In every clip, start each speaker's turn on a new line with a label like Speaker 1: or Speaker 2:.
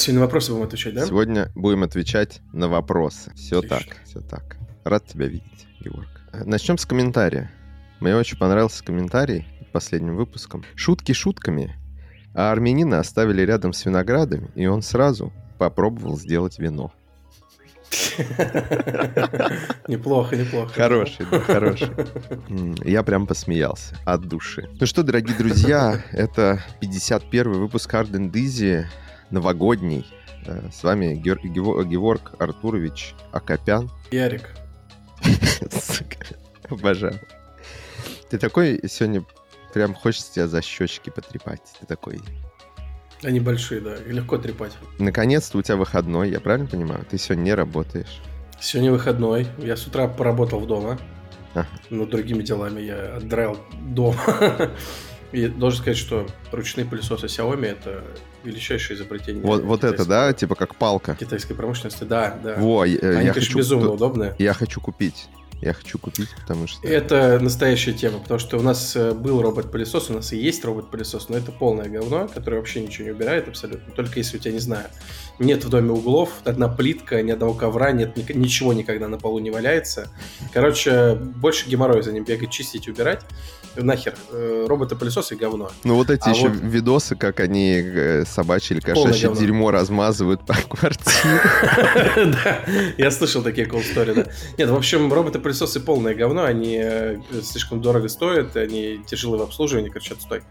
Speaker 1: Сегодня на вопросы будем отвечать, да?
Speaker 2: Сегодня будем отвечать на вопросы. Все Отлично. так, все так. Рад тебя видеть, Георг. Начнем с комментария. Мне очень понравился комментарий последним выпуском. Шутки шутками, а армянина оставили рядом с виноградами, и он сразу попробовал сделать вино.
Speaker 1: Неплохо, неплохо.
Speaker 2: Хороший, да, хороший. Я прям посмеялся от души. Ну что, дорогие друзья, это 51 выпуск and Easy, новогодний. Э, с вами Георг Артурович Акопян.
Speaker 1: Ярик.
Speaker 2: Обожаю. Ты такой сегодня прям хочется тебя за щечки потрепать. Ты такой
Speaker 1: они большие, да, легко трепать.
Speaker 2: Наконец-то у тебя выходной, я правильно понимаю? Ты сегодня не работаешь.
Speaker 1: Сегодня выходной. Я с утра поработал в дома. Ага. Но другими делами я отдраил дом. И должен сказать, что ручные пылесосы Xiaomi это величайшее изобретение.
Speaker 2: Вот, вот это, да? Типа как палка.
Speaker 1: Китайской промышленности, да, да.
Speaker 2: Во,
Speaker 1: Они,
Speaker 2: я
Speaker 1: конечно,
Speaker 2: хочу,
Speaker 1: безумно удобные.
Speaker 2: Я хочу купить. Я хочу купить, потому что...
Speaker 1: Это настоящая тема, потому что у нас э, был робот-пылесос, у нас и есть робот-пылесос, но это полное говно, которое вообще ничего не убирает абсолютно, только если у тебя, не знаю, нет в доме углов, одна плитка, ни одного ковра, нет ничего никогда на полу не валяется. Короче, больше геморроя за ним бегать, чистить, убирать нахер, э, роботы-пылесосы говно.
Speaker 2: Ну вот эти а еще вот... видосы, как они э, собачьи или кошачье дерьмо размазывают по квартире.
Speaker 1: Да, я слышал такие cool story, да. Нет, в общем, роботы-пылесосы полное говно, они э, слишком дорого стоят, они тяжелы в обслуживании, короче, отстой.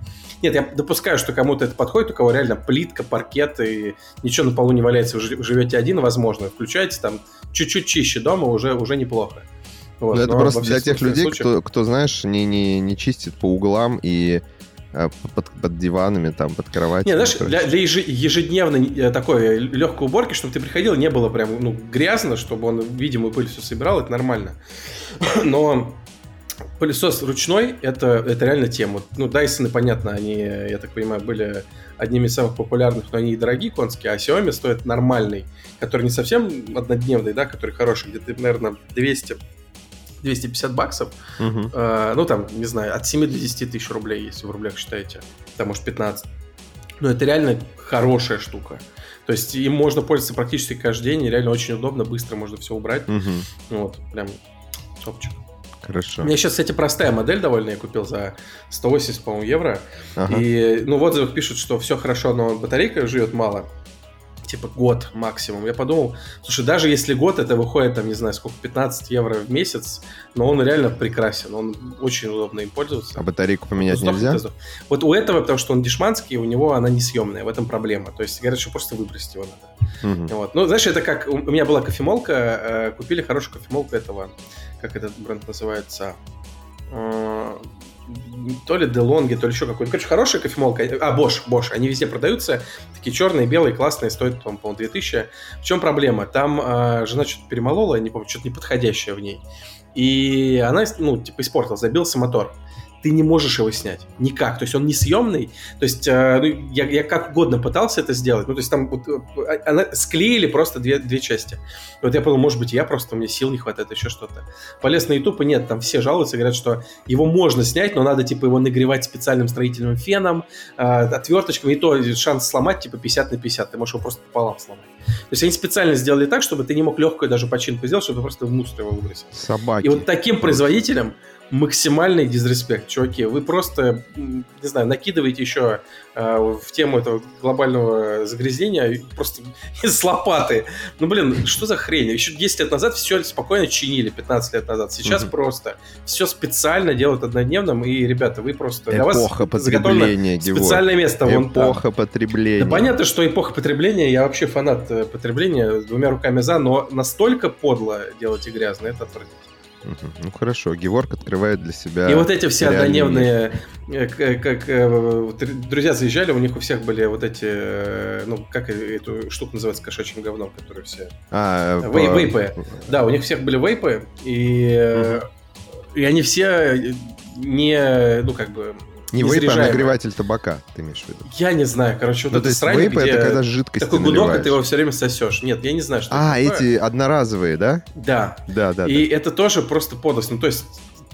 Speaker 1: Нет, я допускаю, что кому-то это подходит, у кого реально плитка, паркет и ничего на полу не валяется, вы живете один, возможно, включайте там чуть-чуть чище дома, уже, уже неплохо.
Speaker 2: Вот, Но это просто для тех людей, кто, кто, знаешь, не, не, не чистит по углам и а, под, под диванами, там, под кроватью.
Speaker 1: Не, знаешь, для, для ежедневной э, такой легкой уборки, чтобы ты приходил, не было прям ну, грязно, чтобы он видимую пыль все собирал, это нормально. Но пылесос ручной это, это реально тема. Ну, Dyson, понятно, они, я так понимаю, были одними из самых популярных, но они и дорогие конские, а Xiaomi стоит нормальный, который не совсем однодневный, да, который хороший, где-то, наверное, 200 250 баксов, угу. э, ну там, не знаю, от 7 до 10 тысяч рублей, если в рублях считаете, там может 15. Но это реально хорошая штука. То есть им можно пользоваться практически каждый день, и реально очень удобно, быстро можно все убрать. Угу. Вот, прям топчик.
Speaker 2: Хорошо.
Speaker 1: У меня сейчас, кстати, простая модель довольно я купил за 180, по-моему, евро. Ага. И, ну, в отзывах пишут, что все хорошо, но батарейка живет мало типа год максимум. Я подумал, слушай, даже если год, это выходит, там, не знаю, сколько, 15 евро в месяц, но он реально прекрасен, он очень удобно им пользоваться.
Speaker 2: А батарейку поменять Вздох, нельзя?
Speaker 1: Вздох. Вот у этого, потому что он дешманский, у него она несъемная, в этом проблема. То есть, что просто выбросить его надо. Угу. Вот. Ну, знаешь, это как, у меня была кофемолка, э, купили хорошую кофемолку этого, как этот бренд называется, э, то ли DeLonghi, то ли еще какой-то. Короче, хорошая кофемолка. А, Bosch, Bosch. Они везде продаются. Такие черные, белые, классные. Стоят, по-моему, 2000. В чем проблема? Там э, жена что-то перемолола, не помню, что-то неподходящее в ней. И она, ну, типа, испортила, забился мотор ты не можешь его снять. Никак. То есть он несъемный. То есть э, ну, я, я как угодно пытался это сделать. Ну, то есть там вот, э, она, склеили просто две, две части. И вот я подумал, может быть, я просто, меня сил не хватает, еще что-то. Полез на YouTube, и нет, там все жалуются, говорят, что его можно снять, но надо, типа, его нагревать специальным строительным феном, э, отверточками, и то шанс сломать, типа, 50 на 50. Ты можешь его просто пополам сломать. То есть они специально сделали так, чтобы ты не мог легкую даже починку сделать, чтобы ты просто в мусор его выбросил.
Speaker 2: Собаки.
Speaker 1: И вот таким производителем максимальный дизреспект, чуваки. Вы просто, не знаю, накидываете еще э, в тему этого глобального загрязнения просто из лопаты. Ну, блин, что за хрень? Еще 10 лет назад все спокойно чинили, 15 лет назад. Сейчас угу. просто все специально делают однодневным, и, ребята, вы просто...
Speaker 2: Эпоха потребления,
Speaker 1: Специальное место вон
Speaker 2: там. Эпоха потребления.
Speaker 1: Да понятно, что эпоха потребления, я вообще фанат э, потребления, двумя руками за, но настолько подло делать и грязно, это отвратительно.
Speaker 2: Ну хорошо, Геворг открывает для себя.
Speaker 1: И вот эти все однодневные, э, как э, друзья заезжали, у них у всех были вот эти, э, ну как эту штуку называется кошачьим говном, которые все.
Speaker 2: А,
Speaker 1: Вей, по... вейпы. Да, у них всех были вейпы, и, угу. и они все не, ну как бы
Speaker 2: не вейп, а нагреватель табака, ты имеешь в виду?
Speaker 1: Я не знаю, короче, вот ну, это
Speaker 2: срань, вейп где... это когда жидкость
Speaker 1: Такой гудок, и ты его все время сосешь. Нет, я не знаю, что
Speaker 2: А, эти одноразовые, да?
Speaker 1: Да.
Speaker 2: Да, да.
Speaker 1: И
Speaker 2: да.
Speaker 1: это тоже просто подлость. Ну, то есть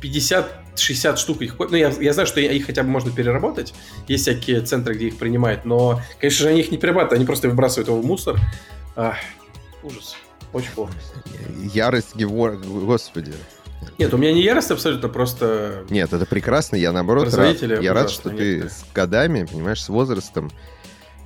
Speaker 1: 50-60 штук их... Ну, я, я знаю, что их хотя бы можно переработать. Есть всякие центры, где их принимают. Но, конечно же, они их не перерабатывают. Они просто выбрасывают его в мусор. Ах, ужас. Очень плохо.
Speaker 2: Ярость Геворг... Господи.
Speaker 1: Нет, у меня не ярость абсолютно, просто...
Speaker 2: Нет, это прекрасно. Я, наоборот, рад. Я рад, что ты с годами, понимаешь, с возрастом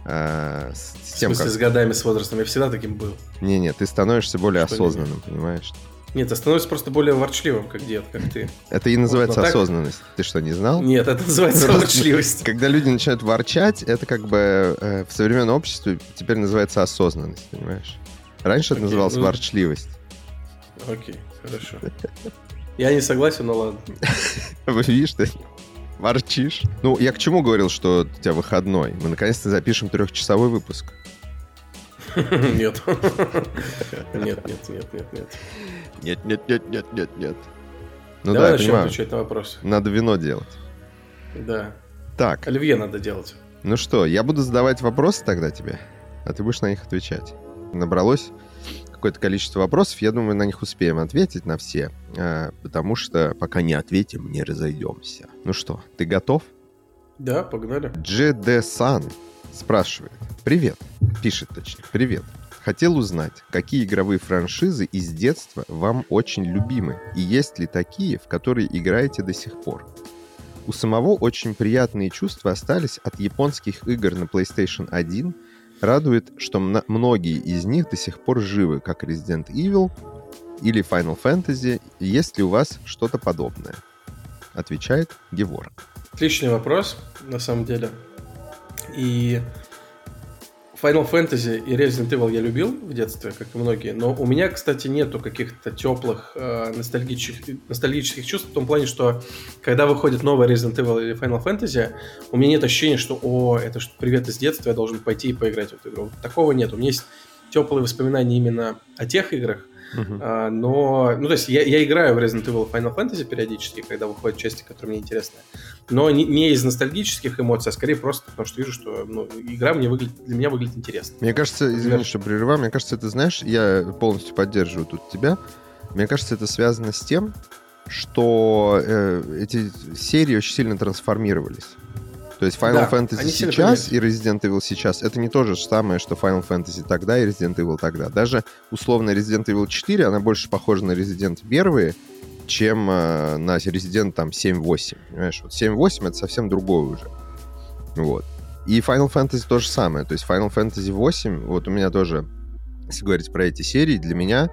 Speaker 1: э, с тем, в смысле, как... с годами, с возрастом? Я всегда таким был.
Speaker 2: Не-не, ты становишься более что осознанным, не понимаешь?
Speaker 1: Нет, ты становишься просто более ворчливым, как дед, как ты.
Speaker 2: Это и называется вот, осознанность. Так... Ты что, не знал?
Speaker 1: Нет, это называется ворчливость.
Speaker 2: Когда люди начинают ворчать, это как бы э, в современном обществе теперь называется осознанность, понимаешь? Раньше это называлось ну... ворчливость.
Speaker 1: Окей, хорошо. Я не согласен, но ладно.
Speaker 2: Вы видишь, ты ворчишь. Ну, я к чему говорил, что у тебя выходной? Мы наконец-то запишем трехчасовой выпуск.
Speaker 1: Нет. Нет, нет, нет, нет, нет.
Speaker 2: Нет, нет, нет, нет, нет, нет.
Speaker 1: Ну Давай да, начнем понимаю. отвечать на вопрос.
Speaker 2: Надо вино делать.
Speaker 1: Да.
Speaker 2: Так.
Speaker 1: Оливье надо делать.
Speaker 2: Ну что, я буду задавать вопросы тогда тебе, а ты будешь на них отвечать. Набралось какое-то количество вопросов, я думаю, на них успеем ответить на все, а, потому что пока не ответим, не разойдемся. Ну что, ты готов?
Speaker 1: Да, погнали.
Speaker 2: GD Sun спрашивает. Привет. Пишет точнее. Привет. Хотел узнать, какие игровые франшизы из детства вам очень любимы, и есть ли такие, в которые играете до сих пор? У самого очень приятные чувства остались от японских игр на PlayStation 1. Радует, что многие из них до сих пор живы, как Resident Evil или Final Fantasy. Есть ли у вас что-то подобное? Отвечает Геворг.
Speaker 1: Отличный вопрос, на самом деле. И Final Fantasy и Resident Evil я любил в детстве, как и многие, но у меня, кстати, нету каких-то теплых э, ностальгических, ностальгических чувств в том плане, что когда выходит новая Resident Evil или Final Fantasy, у меня нет ощущения, что «О, это что, привет из детства, я должен пойти и поиграть в эту игру». Такого нет. У меня есть теплые воспоминания именно о тех играх, Uh-huh. А, но, ну, то есть я, я играю в Resident Evil Final Fantasy периодически, когда выходят части, которые мне интересны. Но не, не из ностальгических эмоций, а скорее просто потому, что вижу, что ну, игра мне выглядит, для меня выглядит интересно.
Speaker 2: Мне кажется, извини, что прерываю, мне кажется, это, знаешь, я полностью поддерживаю тут тебя. Мне кажется, это связано с тем, что э, эти серии очень сильно трансформировались. То есть Final да, Fantasy сейчас и Resident Evil сейчас это не то же самое, что Final Fantasy тогда и Resident Evil тогда. Даже условно Resident Evil 4, она больше похожа на Resident 1, чем э, на Resident там 7-8. Понимаешь, вот 7-8 это совсем другое уже. Вот. И Final Fantasy то же самое. То есть Final Fantasy 8, вот у меня тоже, если говорить про эти серии, для меня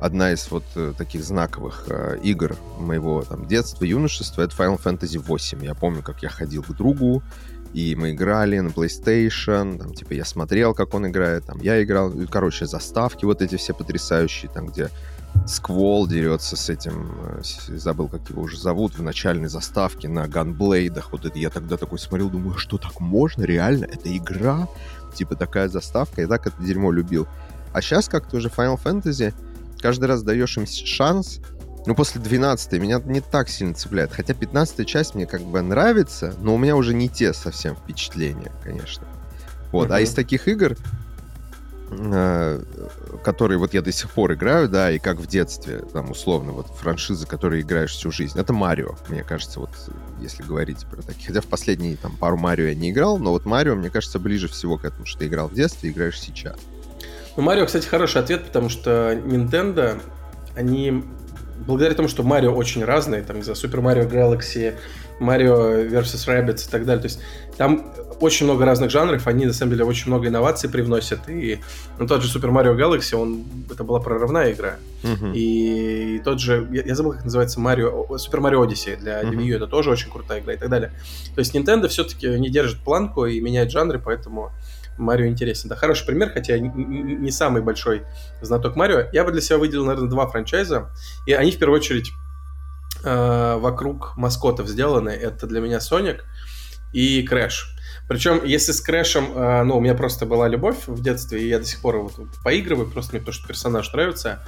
Speaker 2: одна из вот э, таких знаковых э, игр моего там детства, юношества, это Final Fantasy 8. Я помню, как я ходил к другу, и мы играли на PlayStation, там, типа, я смотрел, как он играет, там, я играл, короче, заставки вот эти все потрясающие, там, где Сквол дерется с этим, э, забыл, как его уже зовут, в начальной заставке на ганблейдах. Вот это я тогда такой смотрел, думаю, что так можно? Реально? Это игра? Типа такая заставка. Я так это дерьмо любил. А сейчас как-то уже Final Fantasy каждый раз даешь им шанс, ну, после 12 меня не так сильно цепляет. Хотя 15 часть мне как бы нравится, но у меня уже не те совсем впечатления, конечно. Вот. Uh-huh. А из таких игр, э, которые вот я до сих пор играю, да, и как в детстве, там, условно, вот франшизы, которые играешь всю жизнь, это Марио, мне кажется, вот если говорить про такие. Хотя в последние там пару Марио я не играл, но вот Марио, мне кажется, ближе всего к этому, что ты играл в детстве и играешь сейчас.
Speaker 1: Ну, Марио, кстати, хороший ответ, потому что Nintendo, они благодаря тому, что Марио очень разные, там, за Super Mario Galaxy, Mario vs. Rabbids и так далее, то есть там очень много разных жанров, они, на самом деле, очень много инноваций привносят, и ну, тот же Super Mario Galaxy, он, это была прорывная игра, uh-huh. и тот же, я, я забыл, как называется, Mario, Super Mario Odyssey для uh-huh. Wii U, это тоже очень крутая игра и так далее. То есть Nintendo все-таки не держит планку и меняет жанры, поэтому Марио интересен. Да, хороший пример, хотя не самый большой знаток Марио. Я бы для себя выделил, наверное, два франчайза. И они, в первую очередь, э, вокруг маскотов сделаны. Это для меня Соник и Крэш. Причем, если с Крэшем, э, ну, у меня просто была любовь в детстве, и я до сих пор вот поигрываю, просто мне потому что персонаж нравится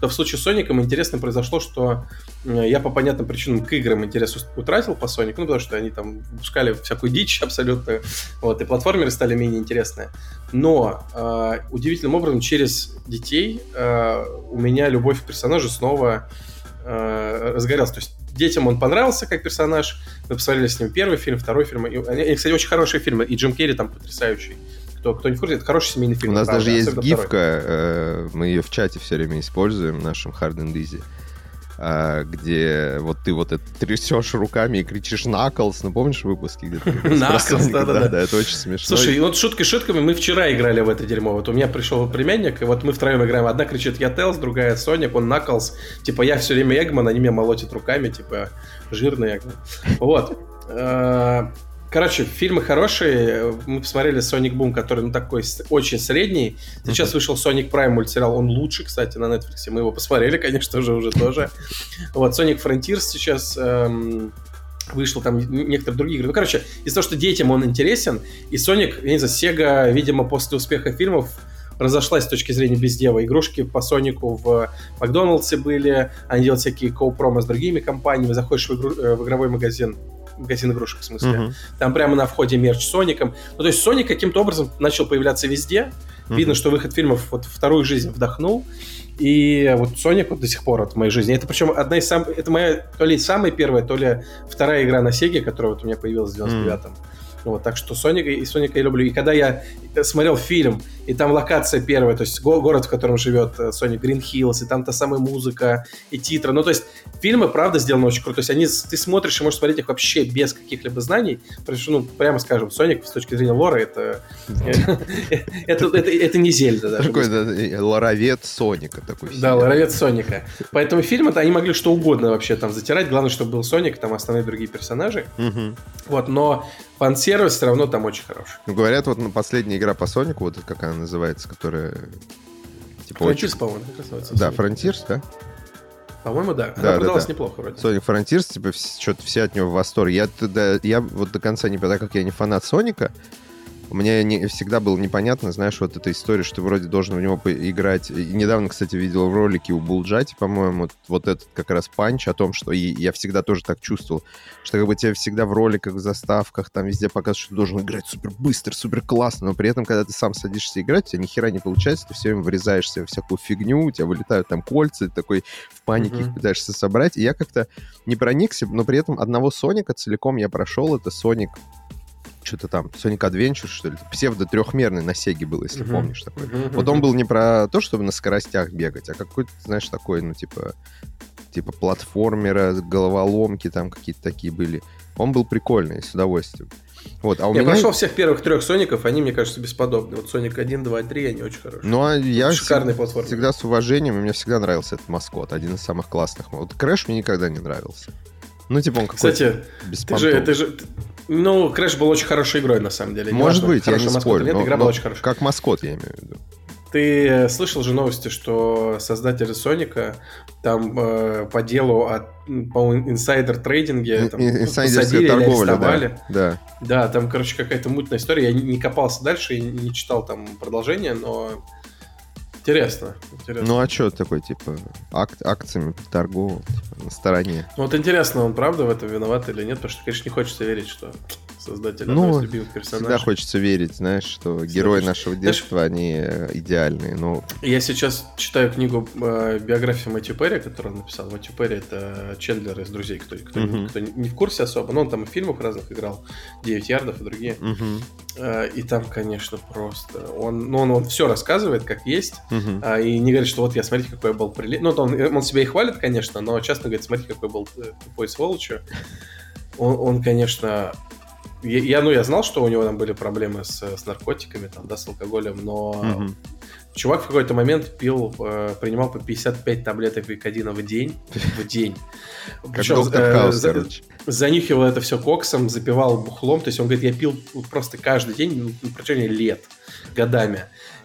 Speaker 1: то в случае с Соником интересно произошло, что я по понятным причинам к играм интерес утратил по Сонику, ну, потому что они там выпускали всякую дичь абсолютно, вот, и платформеры стали менее интересные. Но э, удивительным образом через детей э, у меня любовь к персонажу снова э, разгорелся. То есть детям он понравился как персонаж. Мы посмотрели с ним первый фильм, второй фильм. И, и, кстати, очень хорошие фильмы. И Джим Керри там потрясающий. Кто, кто не в курсе, это хороший семейный фильм.
Speaker 2: У нас правда, даже есть гифка, э, мы ее в чате все время используем, в нашем Hard and Easy. А, где вот ты вот это трясешь руками и кричишь «Наклс», ну помнишь выпуски?
Speaker 1: Наклс, да-да-да.
Speaker 2: Да, это очень смешно.
Speaker 1: Слушай, вот шутки шутками, мы вчера играли в это дерьмо. Вот у меня пришел племянник, и вот мы втроем играем. Одна кричит «Я Телс», другая «Соник», он Наклс. Типа я все время Эгман, они меня молотят руками, типа жирный Эгман. Вот. Короче, фильмы хорошие. Мы посмотрели Sonic Boom, который ну, такой очень средний. Сейчас mm-hmm. вышел Sonic Prime мультсериал. Он лучше, кстати, на Netflix. Мы его посмотрели, конечно же, уже тоже. Вот, Sonic Frontiers сейчас эм, вышел, там некоторые другие игры. Ну, короче, из-за того, что детям он интересен, и Sonic, я не знаю, Sega, видимо, после успеха фильмов разошлась с точки зрения бездева. Игрушки по Сонику в Макдоналдсе были, они делают всякие коупромо с другими компаниями, заходишь в, игру, э, в игровой магазин, магазин игрушек, в смысле. Uh-huh. Там прямо на входе мерч с Соником. Ну, то есть Соник каким-то образом начал появляться везде. Uh-huh. Видно, что выход фильмов вот вторую жизнь вдохнул. И вот Соник вот до сих пор от моей жизни. Это причем одна из самых... Это моя то ли самая первая, то ли вторая игра на Сеге, которая вот у меня появилась в 99-м. Uh-huh. Вот, так что Соника и Соника я люблю. И когда я смотрел фильм, и там локация первая, то есть город, в котором живет Соник Green Hills, и там та самая музыка, и титры. Ну, то есть фильмы, правда, сделаны очень круто. То есть они, ты смотришь и можешь смотреть их вообще без каких-либо знаний. Потому что, ну, прямо скажем, Соник с точки зрения лора, это, это, не Зельда даже.
Speaker 2: Такой лоровед Соника такой.
Speaker 1: Да, лоровед Соника. Поэтому фильмы-то они могли что угодно вообще там затирать. Главное, чтобы был Соник, там остальные другие персонажи. Вот, но фан-сервис все равно там очень хороший.
Speaker 2: Ну, говорят, вот ну, последняя игра по Сонику, вот как она называется, которая...
Speaker 1: Типа, Frontiers, очень... по-моему,
Speaker 2: называется. Да, Frontiers, да?
Speaker 1: По-моему, да. Она да, продалась да, да. неплохо вроде.
Speaker 2: Sonic Frontiers, типа, что-то все от него в восторге. Я, да, я вот до конца не понимаю, как я не фанат Соника, мне не, всегда было непонятно, знаешь, вот эта история, что ты вроде должен в него поиграть. И недавно, кстати, видел в ролике у Булджати, по-моему, вот этот как раз панч о том, что и я всегда тоже так чувствовал, что как бы тебе всегда в роликах, в заставках, там везде показывают, что ты должен играть супер быстро, супер классно, но при этом, когда ты сам садишься играть, у тебя ни хера не получается, ты все время врезаешься в всякую фигню, у тебя вылетают там кольца, ты такой в панике mm-hmm. их пытаешься собрать, и я как-то не проникся, но при этом одного Соника целиком я прошел, это Соник что-то там, Sonic Adventure, что ли, псевдо-трехмерный на Сеге был, если uh-huh. помнишь такой. Uh-huh. Вот он был не про то, чтобы на скоростях бегать, а какой-то, знаешь, такой, ну, типа, типа платформера, головоломки там какие-то такие были. Он был прикольный, с удовольствием. Вот, а у
Speaker 1: я
Speaker 2: меня...
Speaker 1: прошел всех первых трех Соников, они, мне кажется, бесподобны. Вот Соник 1, 2, 3, они очень хорошие.
Speaker 2: Ну, а я
Speaker 1: Шикарные платформы.
Speaker 2: всегда с уважением, и мне всегда нравился этот маскот, один из самых классных. Вот Крэш мне никогда не нравился. Ну, типа он какой-то
Speaker 1: Кстати, ты же, ты же, ну, Крэш был очень хорошей игрой, на самом деле.
Speaker 2: Может быть, я не спорю.
Speaker 1: Нет,
Speaker 2: но,
Speaker 1: игра
Speaker 2: но
Speaker 1: была очень хорошая.
Speaker 2: Как маскот, я имею в виду.
Speaker 1: Ты слышал же новости, что создатели Соника там э, по делу о, по insider trading е там,
Speaker 2: посадили торговля, да, да.
Speaker 1: Да, там, короче, какая-то мутная история. Я не копался дальше и не читал там продолжение, но Интересно, интересно.
Speaker 2: Ну а что такой, типа, ак акциями торговал типа, на стороне?
Speaker 1: Ну вот интересно, он правда в этом виноват или нет, потому что, конечно, не хочется верить, что создатель ну, из любимых персонажей.
Speaker 2: Всегда хочется верить, знаешь, что всегда герои нашего детства, знаешь, они э, идеальные. Но...
Speaker 1: Я сейчас читаю книгу э, биографии Мэтью Перри, которую он написал. Мэтью Перри — это Чендлер из «Друзей», кто, кто, uh-huh. кто не в курсе особо, но он там и в фильмах разных играл, «9 ярдов» и другие. Uh-huh. Э, и там, конечно, просто... Он, ну, он, он все рассказывает, как есть, uh-huh. э, и не говорит, что вот я, смотрите, какой я был приличный. Ну, он, он себя и хвалит, конечно, но часто говорит, смотрите, какой был э, тупой сволочью. Он, он, конечно, я, я, ну, я знал, что у него там были проблемы с, с наркотиками, там, да, с алкоголем, но mm-hmm. чувак в какой-то момент пил, э, принимал по 55 таблеток викодина в день. В день.
Speaker 2: Причем, э, за,
Speaker 1: занюхивал это все коксом, запивал бухлом. То есть он говорит, я пил просто каждый день на протяжении лет, годами.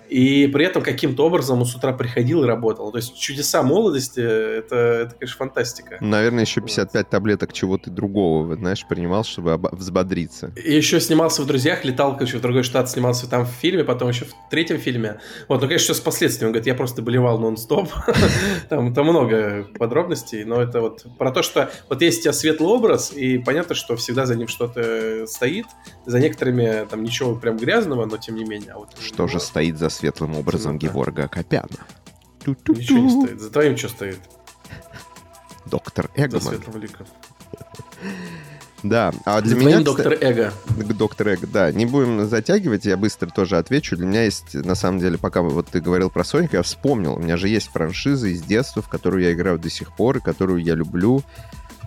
Speaker 1: И при этом каким-то образом он с утра приходил и работал. То есть чудеса молодости это, это конечно, фантастика.
Speaker 2: Наверное, еще 55 вот. таблеток чего-то другого, знаешь, принимал, чтобы взбодриться.
Speaker 1: И еще снимался в друзьях, летал, короче, в другой штат, снимался там в фильме, потом еще в третьем фильме. Вот, ну, конечно, все с последствиями. Он говорит, я просто болевал нон-стоп. там, там много подробностей, но это вот про то, что вот есть у тебя светлый образ, и понятно, что всегда за ним что-то стоит. За некоторыми там ничего прям грязного, но тем не менее. А вот,
Speaker 2: что же стоит за светлым образом Геворга Копяна.
Speaker 1: Ничего не стоит. За твоим что стоит?
Speaker 2: Доктор Эгман. Да, а для меня...
Speaker 1: Доктор Эго.
Speaker 2: Доктор Эго, да. Не будем затягивать, я быстро тоже отвечу. Для меня есть, на самом деле, пока вот ты говорил про Соника, я вспомнил, у меня же есть франшиза из детства, в которую я играю до сих пор, и которую я люблю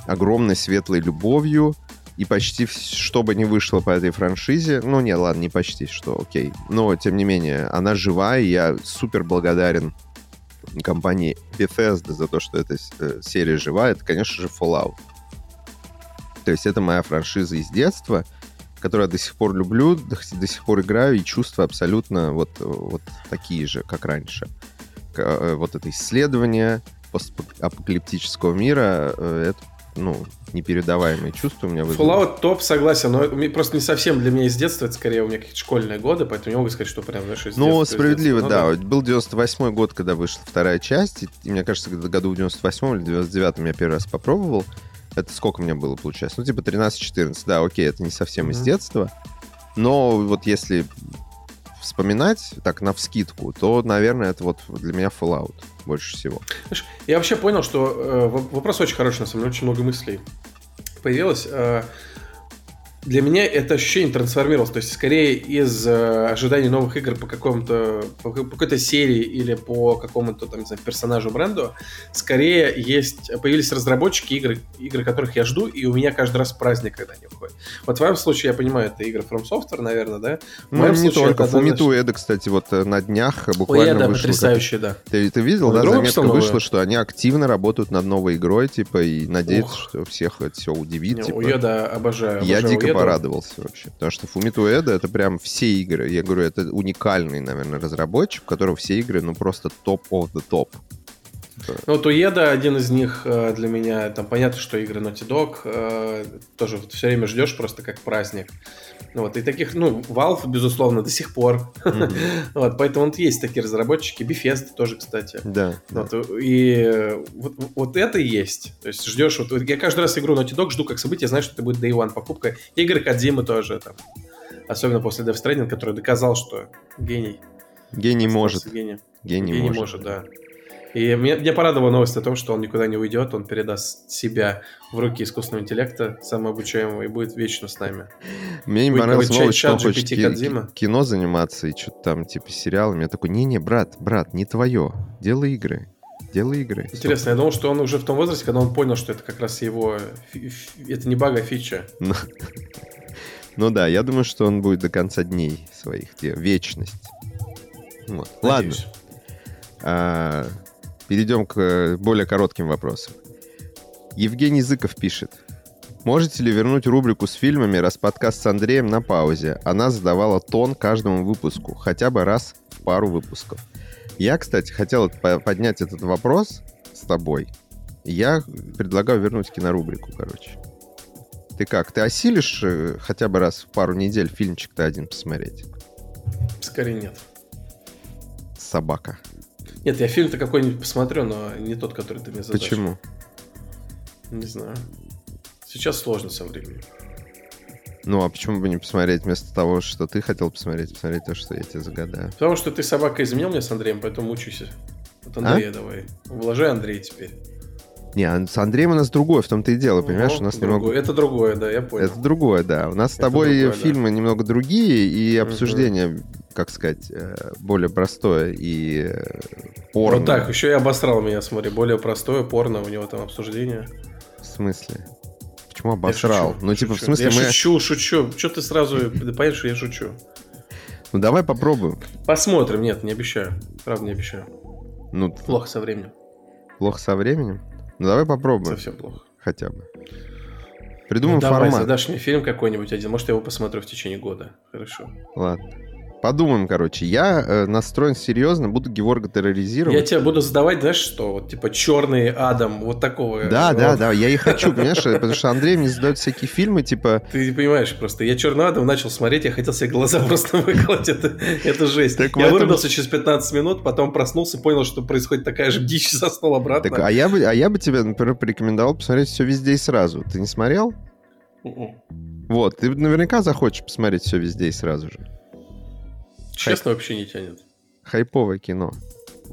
Speaker 2: огромной светлой любовью. И почти что бы ни вышло по этой франшизе, ну не, ладно, не почти что, окей, но тем не менее, она жива, и я супер благодарен компании Bethesda за то, что эта э, серия жива, это, конечно же, Fallout. То есть это моя франшиза из детства, которую я до сих пор люблю, до, до сих пор играю и чувства абсолютно вот, вот такие же, как раньше. Э, вот это исследование постапокалиптического мира, э, это ну, непередаваемые чувства у меня
Speaker 1: вызывают. Fallout топ, согласен, но просто не совсем для меня из детства, это скорее у меня какие-то школьные годы, поэтому не могу сказать, что прям, знаешь, из
Speaker 2: Ну, справедливо, детства. да. Ну, да. Был 98 год, когда вышла вторая часть, и мне кажется, где-то году в 98 или 99 я первый раз попробовал. Это сколько мне было, получается? Ну, типа 13-14. Да, окей, это не совсем mm-hmm. из детства. Но вот если вспоминать так на вскидку, то, наверное, это вот для меня Fallout больше всего.
Speaker 1: Знаешь, я вообще понял, что э, вопрос очень хороший, на самом деле, очень много мыслей появилось. Э, для меня это ощущение трансформировалось. То есть, скорее из э, ожиданий новых игр по какому-то по, по какой-то серии или по какому-то там, не знаю, персонажу бренду, скорее есть появились разработчики игр, игры которых я жду, и у меня каждый раз праздник, когда они выходят. Вот в твоем случае, я понимаю, это игры From Software, наверное, да? В
Speaker 2: ну, не случае, только. Фумиту Эда, кстати, вот э, на днях буквально Ой, да, вышло.
Speaker 1: потрясающий,
Speaker 2: да. Ты, ты видел, да, заметка вышла, что они активно работают над новой игрой, типа, и надеются, что всех это все удивит. Не, типа.
Speaker 1: Уеда обожаю.
Speaker 2: Я дико порадовался вообще. Потому что Фумиту Эда это прям все игры. Я говорю, это уникальный, наверное, разработчик, у которого все игры, ну, просто топ of the топ.
Speaker 1: Ну, вот Уеда один из них э, для меня, там понятно, что игры Naughty Dog, э, тоже все время ждешь просто как праздник. Вот, и таких, ну, Valve, безусловно, до сих пор. Mm-hmm. вот, поэтому вот есть такие разработчики, Bethesda тоже, кстати.
Speaker 2: Да.
Speaker 1: Вот, да. И вот, вот это и есть. То есть ждешь, вот я каждый раз игру Naughty Dog жду как событие, знаю, что это будет Day One покупка. Игры Кадзимы тоже там. Особенно после Death Stranding, который доказал, что гений.
Speaker 2: Гений может.
Speaker 1: Гений.
Speaker 2: Гений,
Speaker 1: гений
Speaker 2: может.
Speaker 1: может, да. И мне, мне порадовала новость о том, что он никуда не уйдет, он передаст себя в руки искусственного интеллекта, самообучаемого, и будет вечно с нами.
Speaker 2: Мне не понравилось что он хочет кино заниматься и что-то там, типа, сериалами. Я такой, не-не, брат, брат, не твое, делай игры. Делай игры.
Speaker 1: Интересно, Стоп. я думал, что он уже в том возрасте, когда он понял, что это как раз его... Это не бага, а фича.
Speaker 2: Ну, ну да, я думаю, что он будет до конца дней своих, вечность. Вот. Ладно. Перейдем к э, более коротким вопросам. Евгений Зыков пишет. Можете ли вернуть рубрику с фильмами, раз подкаст с Андреем на паузе? Она задавала тон каждому выпуску, хотя бы раз в пару выпусков. Я, кстати, хотел поднять этот вопрос с тобой. Я предлагаю вернуть кинорубрику, короче. Ты как, ты осилишь э, хотя бы раз в пару недель фильмчик-то один посмотреть?
Speaker 1: Скорее нет.
Speaker 2: Собака.
Speaker 1: Нет, я фильм-то какой-нибудь посмотрю, но не тот, который ты мне задашь.
Speaker 2: Почему?
Speaker 1: Не знаю. Сейчас сложно со временем.
Speaker 2: Ну, а почему бы не посмотреть вместо того, что ты хотел посмотреть, посмотреть то, что я тебе загадаю?
Speaker 1: Потому что ты собака изменил мне с Андреем, поэтому мучайся. Вот Андрея а? давай. Вложи Андрей теперь.
Speaker 2: Не, а с Андреем у нас другое, в том-то и дело, понимаешь? Ну, у нас
Speaker 1: другое. немного... Это другое, да, я понял.
Speaker 2: Это другое, да. У нас с тобой другое, фильмы да. немного другие, и обсуждение, угу. Как сказать, э, более простое и э, порно.
Speaker 1: Вот так, еще и обосрал меня, смотри, более простое, порно, у него там обсуждение.
Speaker 2: В смысле? Почему обосрал?
Speaker 1: шучу, ну, типа, шучу. в смысле, я мы... шучу, шучу. Что ты сразу, да понимаешь, что я шучу.
Speaker 2: Ну, давай попробуем.
Speaker 1: Посмотрим, нет, не обещаю. Правда, не обещаю. Ну, плохо со временем.
Speaker 2: Плохо со временем? Ну давай попробуем.
Speaker 1: Совсем плохо.
Speaker 2: Хотя бы. Придумаем
Speaker 1: ну, давай,
Speaker 2: формат.
Speaker 1: задашь мне фильм какой-нибудь один. Может, я его посмотрю в течение года. Хорошо.
Speaker 2: Ладно. Подумаем, короче. Я э, настроен серьезно, буду Геворга терроризировать.
Speaker 1: Я тебе буду задавать, знаешь что? Вот типа черный Адам, вот такого.
Speaker 2: Да, вот. да, да, я и хочу, понимаешь, потому что Андрей мне задает всякие фильмы, типа...
Speaker 1: Ты не понимаешь просто. Я черный Адам начал смотреть, я хотел себе глаза просто выколоть. Это, это жесть. Так я этом... вырубился через 15 минут, потом проснулся, понял, что происходит такая же дичь, заснул обратно.
Speaker 2: Так, а, я бы, а я бы тебе, например, порекомендовал посмотреть все везде и сразу. Ты не смотрел? Вот, ты наверняка захочешь посмотреть все везде и сразу же.
Speaker 1: Честно, Хайп... вообще не тянет.
Speaker 2: Хайповое кино.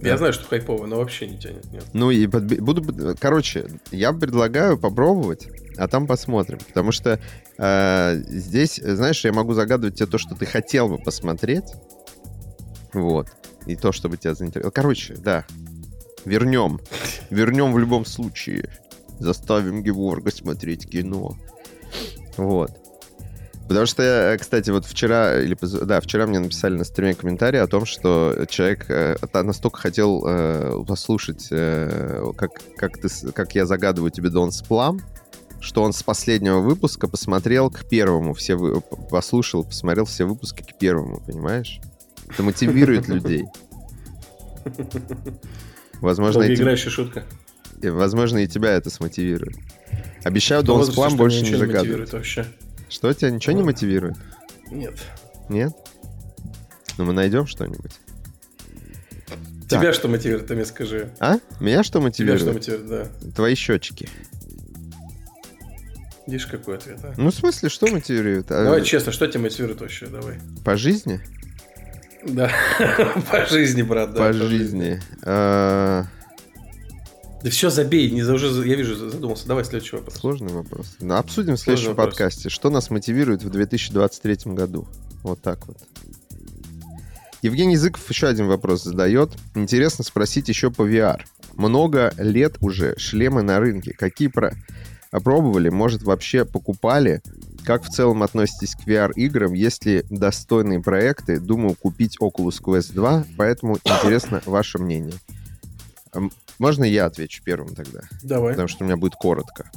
Speaker 1: Я знаю, что хайпово, но вообще не тянет. Нет.
Speaker 2: Ну и подби... буду... Короче, я предлагаю попробовать, а там посмотрим. Потому что э, здесь, знаешь, я могу загадывать тебе то, что ты хотел бы посмотреть. Вот. И то, чтобы тебя заинтересовало. Короче, да. Вернем. Вернем в любом случае. Заставим Геворга смотреть кино. Вот. Потому что, я, кстати, вот вчера, или да, вчера мне написали на стриме комментарий о том, что человек э, настолько хотел э, послушать, э, как, как, ты, как я загадываю тебе Дон Сплам, что он с последнего выпуска посмотрел к первому, все вы, послушал, посмотрел все выпуски к первому, понимаешь? Это мотивирует людей. Возможно,
Speaker 1: и играющая шутка.
Speaker 2: Возможно, и тебя это смотивирует. Обещаю, Дон Сплам больше не загадывать. вообще. Что тебя ничего не мотивирует?
Speaker 1: Нет.
Speaker 2: Нет? Ну, мы найдем что-нибудь.
Speaker 1: Тебя так. что мотивирует, ты мне скажи.
Speaker 2: А? Меня что мотивирует?
Speaker 1: Тебя что мотивирует, да.
Speaker 2: Твои счетчики.
Speaker 1: Видишь, какой ответ, а?
Speaker 2: Ну, в смысле, что мотивирует?
Speaker 1: А, давай а... честно, что тебя мотивирует вообще? Давай.
Speaker 2: По жизни?
Speaker 1: Да, по жизни, брат, да.
Speaker 2: По, по жизни.
Speaker 1: Да все, забей, не за уже, я вижу, задумался. Давай следующий вопрос.
Speaker 2: Сложный вопрос. Ну, обсудим в следующем Сложный подкасте. Вопрос. Что нас мотивирует в 2023 году? Вот так вот. Евгений Языков еще один вопрос задает. Интересно спросить еще по VR. Много лет уже шлемы на рынке. Какие про... опробовали, может, вообще покупали? Как в целом относитесь к VR-играм? Есть ли достойные проекты? Думаю, купить Oculus Quest 2, поэтому интересно ваше мнение. Можно я отвечу первым тогда?
Speaker 1: Давай.
Speaker 2: Потому что у меня будет коротко.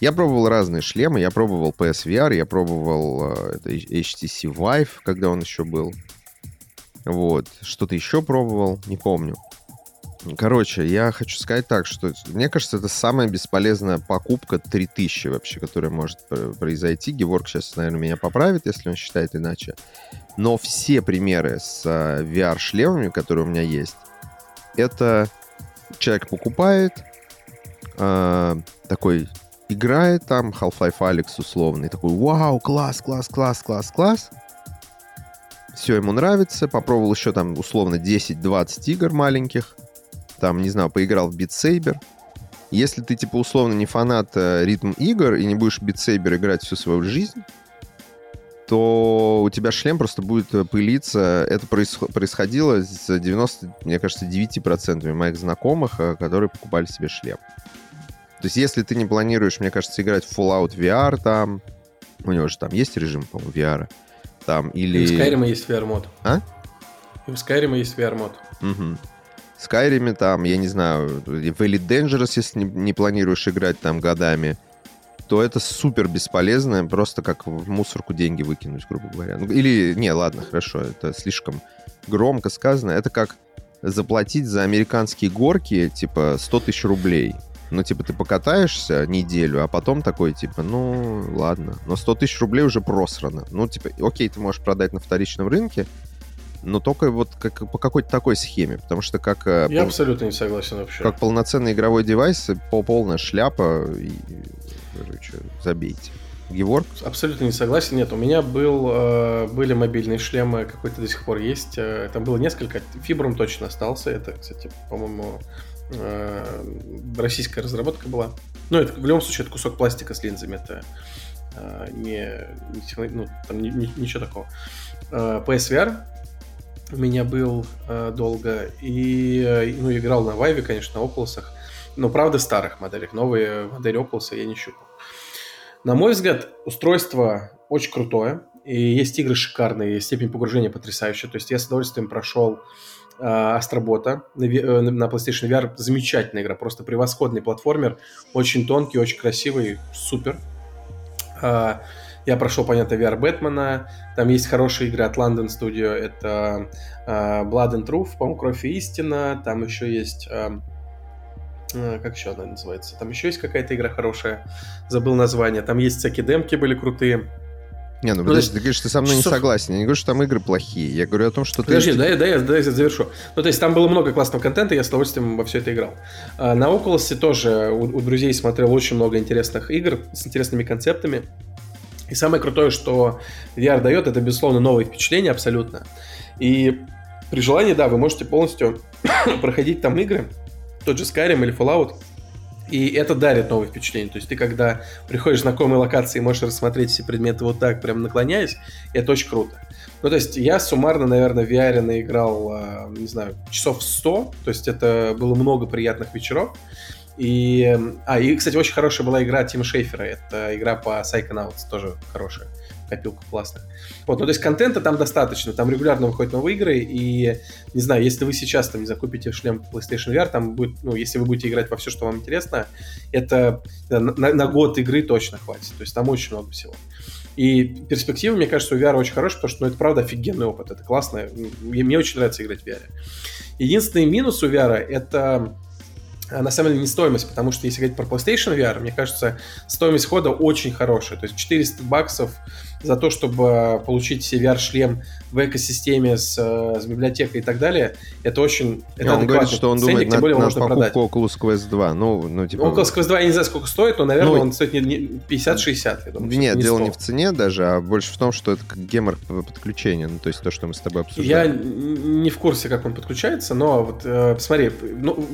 Speaker 2: Я пробовал разные шлемы. Я пробовал PSVR, я пробовал э, это HTC Vive, когда он еще был. Вот. Что-то еще пробовал, не помню. Короче, я хочу сказать так, что мне кажется, это самая бесполезная покупка 3000 вообще, которая может произойти. Геворг сейчас, наверное, меня поправит, если он считает иначе. Но все примеры с э, VR-шлемами, которые у меня есть, это человек покупает, э, такой играет там, Half-Life Alex условный, такой, вау, класс, класс, класс, класс, класс. Все ему нравится, попробовал еще там условно 10-20 игр маленьких, там, не знаю, поиграл в Beat Saber. Если ты, типа, условно не фанат э, ритм игр и не будешь Beat Saber играть всю свою жизнь, то у тебя шлем просто будет э, пылиться. Это происходило с 90, мне кажется, 9% моих знакомых, э, которые покупали себе шлем. То есть, если ты не планируешь, мне кажется, играть в Fallout VR там, у него же там есть режим, по-моему, VR, там, или... И
Speaker 1: в Skyrim есть VR-мод.
Speaker 2: А?
Speaker 1: И в Skyrim есть VR-мод.
Speaker 2: Угу. В Skyrim там, я не знаю, в Elite Dangerous, если не, не планируешь играть там годами, то это супер бесполезно, просто как в мусорку деньги выкинуть, грубо говоря. Ну, или, не, ладно, хорошо, это слишком громко сказано. Это как заплатить за американские горки, типа, 100 тысяч рублей. Ну, типа, ты покатаешься неделю, а потом такой, типа, ну, ладно. Но 100 тысяч рублей уже просрано. Ну, типа, окей, ты можешь продать на вторичном рынке, но только вот как, по какой-то такой схеме, потому что как...
Speaker 1: Э, Я пол... абсолютно не согласен вообще.
Speaker 2: Как полноценный игровой девайс, по полная шляпа, и короче, забейте. Геворг?
Speaker 1: Абсолютно не согласен. Нет, у меня был, э, были мобильные шлемы, какой-то до сих пор есть. Э, там было несколько. Фибрум точно остался. Это, кстати, по-моему, э, российская разработка была. Ну, это в любом случае это кусок пластика с линзами. Это не, не ну, там не, не, ничего такого. PSVR у меня был долго. И ну, играл на Vive, конечно, на Oculus. Но правда старых моделях. Новые модели Oculus я не щупал. На мой взгляд, устройство очень крутое. И есть игры шикарные, степень погружения потрясающая. То есть я с удовольствием прошел э, Астробота на, э, на PlayStation VR. Замечательная игра, просто превосходный платформер. Очень тонкий, очень красивый, супер. Э, я прошел, понятно, VR Бэтмена. Там есть хорошие игры от London Studio. Это э, Blood and Truth, по-моему, Кровь и Истина. Там еще есть... как еще она называется? Там еще есть какая-то игра хорошая. Забыл название. Там есть всякие демки были крутые.
Speaker 2: Не, ну, ну подожди, ты говоришь, ты со мной часов... не согласен. Я не говорю, что там игры плохие. Я говорю о том, что
Speaker 1: подожди,
Speaker 2: ты...
Speaker 1: Подожди, дай, дай, дай я завершу. Ну, то есть там было много классного контента, я с удовольствием во все это играл. А на Oculus тоже у, у друзей смотрел очень много интересных игр с интересными концептами. И самое крутое, что VR дает, это, безусловно, новые впечатления абсолютно. И при желании, да, вы можете полностью проходить там игры, тот же Skyrim или Fallout, и это дарит новые впечатления. То есть ты, когда приходишь в знакомые локации, можешь рассмотреть все предметы вот так, прям наклоняясь, это очень круто. Ну, то есть я суммарно, наверное, в VR наиграл, а, не знаю, часов 100. То есть это было много приятных вечеров. И, а, и, кстати, очень хорошая была игра Тима Шейфера. Это игра по Psychonauts, тоже хорошая копилка классная. Вот, ну, то есть контента там достаточно, там регулярно выходят новые игры, и, не знаю, если вы сейчас, там, не закупите шлем PlayStation VR, там будет, ну, если вы будете играть во все, что вам интересно, это на, на год игры точно хватит, то есть там очень много всего. И перспективы, мне кажется, у VR очень хорошие, потому что, ну, это правда офигенный опыт, это классно, мне очень нравится играть в VR. Единственный минус у VR — это а на самом деле не стоимость, потому что если говорить про PlayStation VR, мне кажется, стоимость хода очень хорошая. То есть 400 баксов за то, чтобы получить VR-шлем в экосистеме с, э, с библиотекой и так далее, это очень это
Speaker 2: Он говорит, что он ценник, думает тем более на, можно продать. Oculus Quest 2. Ну, ну,
Speaker 1: типа... Oculus Quest 2 я не знаю, сколько стоит, но, наверное, ну, он стоит не, не 50-60,
Speaker 2: я думаю. Нет, не дело 100. не в цене даже, а больше в том, что это как гемор подключения, ну, то есть то, что мы с тобой обсуждали.
Speaker 1: Я не в курсе, как он подключается, но вот э, посмотри, ну,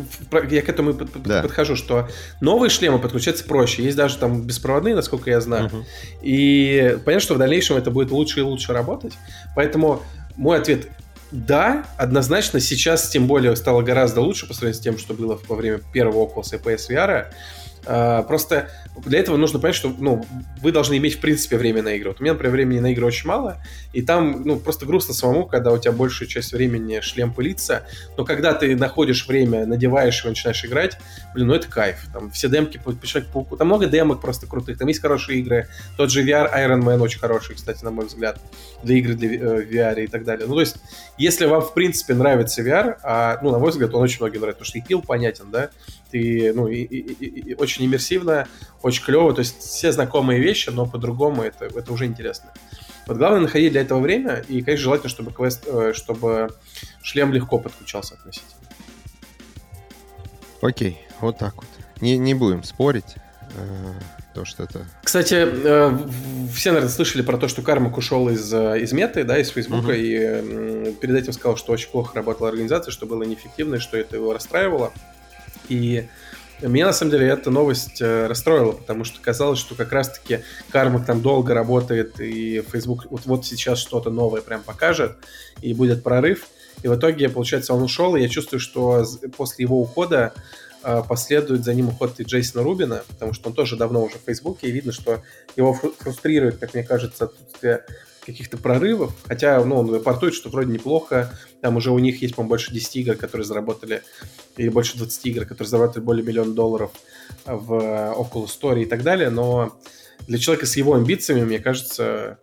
Speaker 1: я к этому да. подхожу, что новые шлемы подключаются проще, есть даже там беспроводные, насколько я знаю, угу. и понятно, что в дальнейшем это будет лучше и лучше работать. Поэтому мой ответ да, однозначно сейчас тем более стало гораздо лучше по сравнению с тем, что было во время первого Oculus и. А, просто для этого нужно понять, что ну, вы должны иметь в принципе время на игры. Вот у меня, например, времени на игры очень мало, и там ну, просто грустно самому, когда у тебя большую часть времени шлем пылится, но когда ты находишь время, надеваешь его, начинаешь играть, блин, ну это кайф. Там все демки по там много демок просто крутых, там есть хорошие игры. Тот же VR Iron Man очень хороший, кстати, на мой взгляд, для игры для э, VR и так далее. Ну, то есть, если вам, в принципе, нравится VR, а, ну, на мой взгляд, он очень многим нравится, потому что и пил понятен, да, ты, ну, и, и, и, и очень иммерсивно, очень клево, то есть все знакомые вещи, но по-другому это, это уже интересно. Вот главное находить для этого время, и, конечно, желательно, чтобы квест, э, чтобы шлем легко подключался относительно.
Speaker 2: Окей, вот так вот. Не, не будем спорить. Э, то, что это...
Speaker 1: Кстати, э, все, наверное, слышали про то, что Кармак ушел из, из меты, да, из Фейсбука, угу. и перед этим сказал, что очень плохо работала организация, что было неэффективно, что это его расстраивало. И меня, на самом деле, эта новость э, расстроила, потому что казалось, что как раз-таки Кармак там долго работает, и Facebook вот, вот сейчас что-то новое прям покажет, и будет прорыв. И в итоге, получается, он ушел, и я чувствую, что после его ухода э, последует за ним уход и Джейсона Рубина, потому что он тоже давно уже в Фейсбуке, и видно, что его фрустрирует, как мне кажется, отсутствие каких-то прорывов, хотя, ну, он рапортует, что вроде неплохо, там уже у них есть, по-моему, больше 10 игр, которые заработали, или больше 20 игр, которые заработали более миллиона долларов в Oculus Store и так далее, но для человека с его амбициями, мне кажется,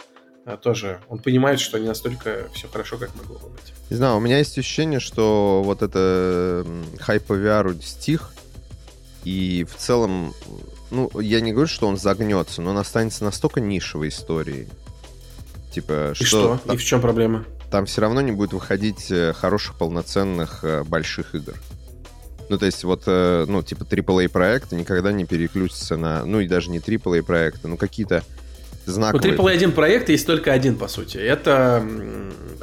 Speaker 1: тоже он понимает, что не настолько все хорошо, как могло бы быть.
Speaker 2: Не знаю, у меня есть ощущение, что вот это хайп по VR стих, и в целом, ну, я не говорю, что он загнется, но он останется настолько нишевой историей, Типа,
Speaker 1: и что? Там, и в чем проблема?
Speaker 2: Там все равно не будет выходить э, хороших, полноценных, э, больших игр. Ну, то есть вот, э, ну, типа AAA проекты никогда не переключатся на, ну, и даже не AAA проекты, ну, какие-то знаковые.
Speaker 1: У AAA-1 проекта есть только один, по сути. Это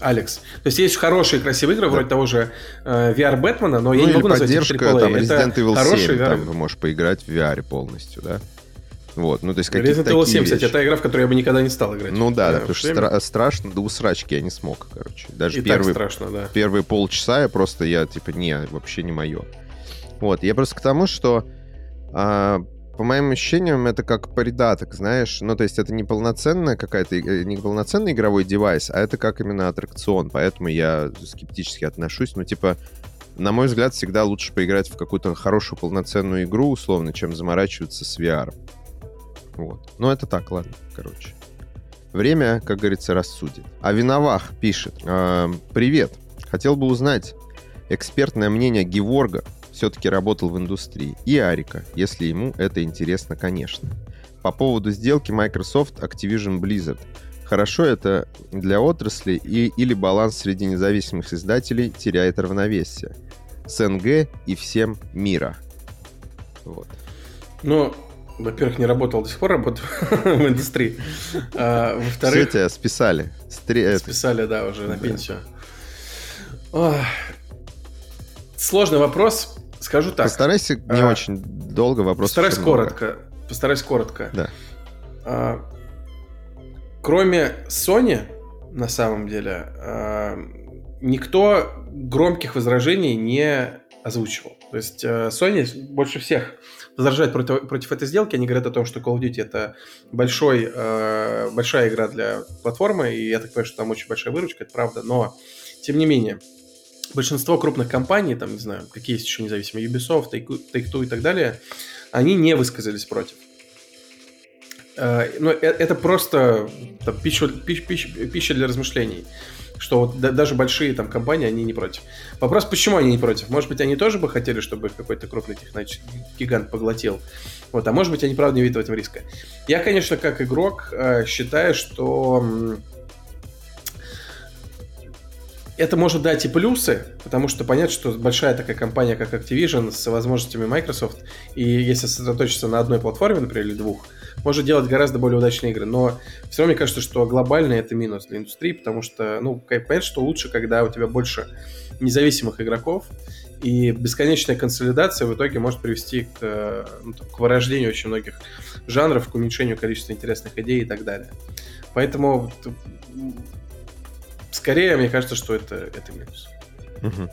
Speaker 1: Алекс. То есть есть хорошие, красивые игры, да. вроде того же VR Бэтмена, но ну, я не могу назвать их AAA.
Speaker 2: Там, Resident Evil 7, там вы можешь поиграть в VR полностью, да? Вот, ну, то есть
Speaker 1: какие-то Resident Evil 7, кстати, это игра, в которую я бы никогда не стал играть.
Speaker 2: Ну да, да потому что стра- страшно до усрачки я не смог, короче. Даже И первый, страшно, да. первые полчаса я просто, я типа, не, вообще не мое. Вот, я просто к тому, что а, по моим ощущениям, это как придаток, знаешь. Ну, то есть это не полноценная какая-то, э, не полноценный игровой девайс, а это как именно аттракцион. Поэтому я скептически отношусь. Ну, типа, на мой взгляд, всегда лучше поиграть в какую-то хорошую полноценную игру, условно, чем заморачиваться с VR. Вот. Но это так, ладно, короче. Время, как говорится, рассудит. А Виновах пишет. Э, Привет. Хотел бы узнать экспертное мнение Геворга. Все-таки работал в индустрии. И Арика, если ему это интересно, конечно. По поводу сделки Microsoft Activision Blizzard. Хорошо это для отрасли и, или баланс среди независимых издателей теряет равновесие. СНГ и всем мира.
Speaker 1: Вот. Ну, во-первых, не работал, до сих пор работаю в индустрии. А, во-вторых...
Speaker 2: Все тебя списали.
Speaker 1: Стри... Списали, да, уже на пенсию. Сложный вопрос. Скажу так.
Speaker 2: Постарайся не а, очень долго вопрос.
Speaker 1: Постараюсь коротко. Постараюсь коротко.
Speaker 2: Да.
Speaker 1: А, кроме Sony, на самом деле, а, никто громких возражений не озвучивал. То есть э, Sony больше всех возражает против, против этой сделки. Они говорят о том, что Call of Duty это большой, э, большая игра для платформы, и я так понимаю, что там очень большая выручка, это правда, но тем не менее, большинство крупных компаний, там, не знаю, какие есть еще независимые, Ubisoft, Take-Two и так далее, они не высказались против. Э, но это просто там, пища, пища, пища для размышлений что вот даже большие там компании, они не против. Вопрос, почему они не против? Может быть, они тоже бы хотели, чтобы какой-то крупный технологический гигант поглотил. Вот, а может быть, они правда не видят в этом риска. Я, конечно, как игрок э, считаю, что это может дать и плюсы, потому что понятно, что большая такая компания, как Activision, с возможностями Microsoft, и если сосредоточиться на одной платформе, например, или двух, может делать гораздо более удачные игры. Но все равно мне кажется, что глобально это минус для индустрии, потому что, ну, понятно, что лучше, когда у тебя больше независимых игроков, и бесконечная консолидация в итоге может привести к, ну, к вырождению очень многих жанров, к уменьшению количества интересных идей и так далее. Поэтому скорее, мне кажется, что это, это минус.
Speaker 2: Угу.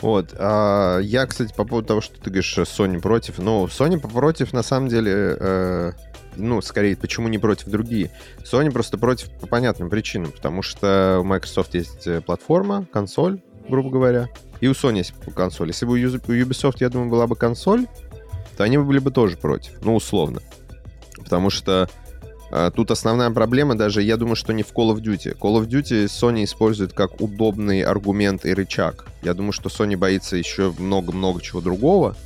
Speaker 2: Вот. А я, кстати, по поводу того, что ты говоришь, Sony против. Ну, Sony против, на самом деле, э, ну, скорее, почему не против другие? Sony просто против по понятным причинам, потому что у Microsoft есть э, платформа, консоль, грубо говоря, и у Sony есть консоль. Если бы у Ubisoft, я думаю, была бы консоль, то они были бы тоже против, ну, условно. Потому что тут основная проблема даже, я думаю, что не в Call of Duty. Call of Duty Sony использует как удобный аргумент и рычаг. Я думаю, что Sony боится еще много-много чего другого.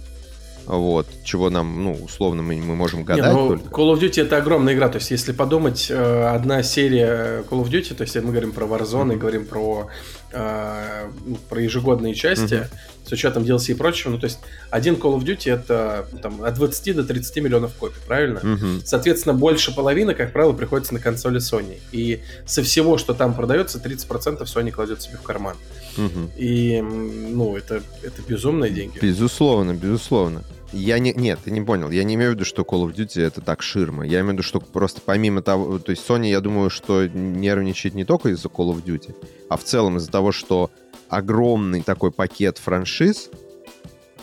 Speaker 2: Вот, чего нам, ну, условно, мы, мы можем гадать Не, ну, только.
Speaker 1: Call of Duty это огромная игра. То есть, если подумать, э, одна серия Call of Duty, то есть мы говорим про Warzone mm-hmm. и говорим про, э, ну, про ежегодные части, mm-hmm с учетом DLC и прочего. Ну, то есть, один Call of Duty это там, от 20 до 30 миллионов копий, правильно?
Speaker 2: Угу.
Speaker 1: Соответственно, больше половины, как правило, приходится на консоли Sony. И со всего, что там продается, 30% Sony кладет себе в карман.
Speaker 2: Угу.
Speaker 1: И, ну, это, это безумные деньги.
Speaker 2: Безусловно, безусловно. Я не... Нет, ты не понял. Я не имею в виду, что Call of Duty это так ширма. Я имею в виду, что просто помимо того... То есть Sony, я думаю, что нервничает не только из-за Call of Duty, а в целом из-за того, что огромный такой пакет франшиз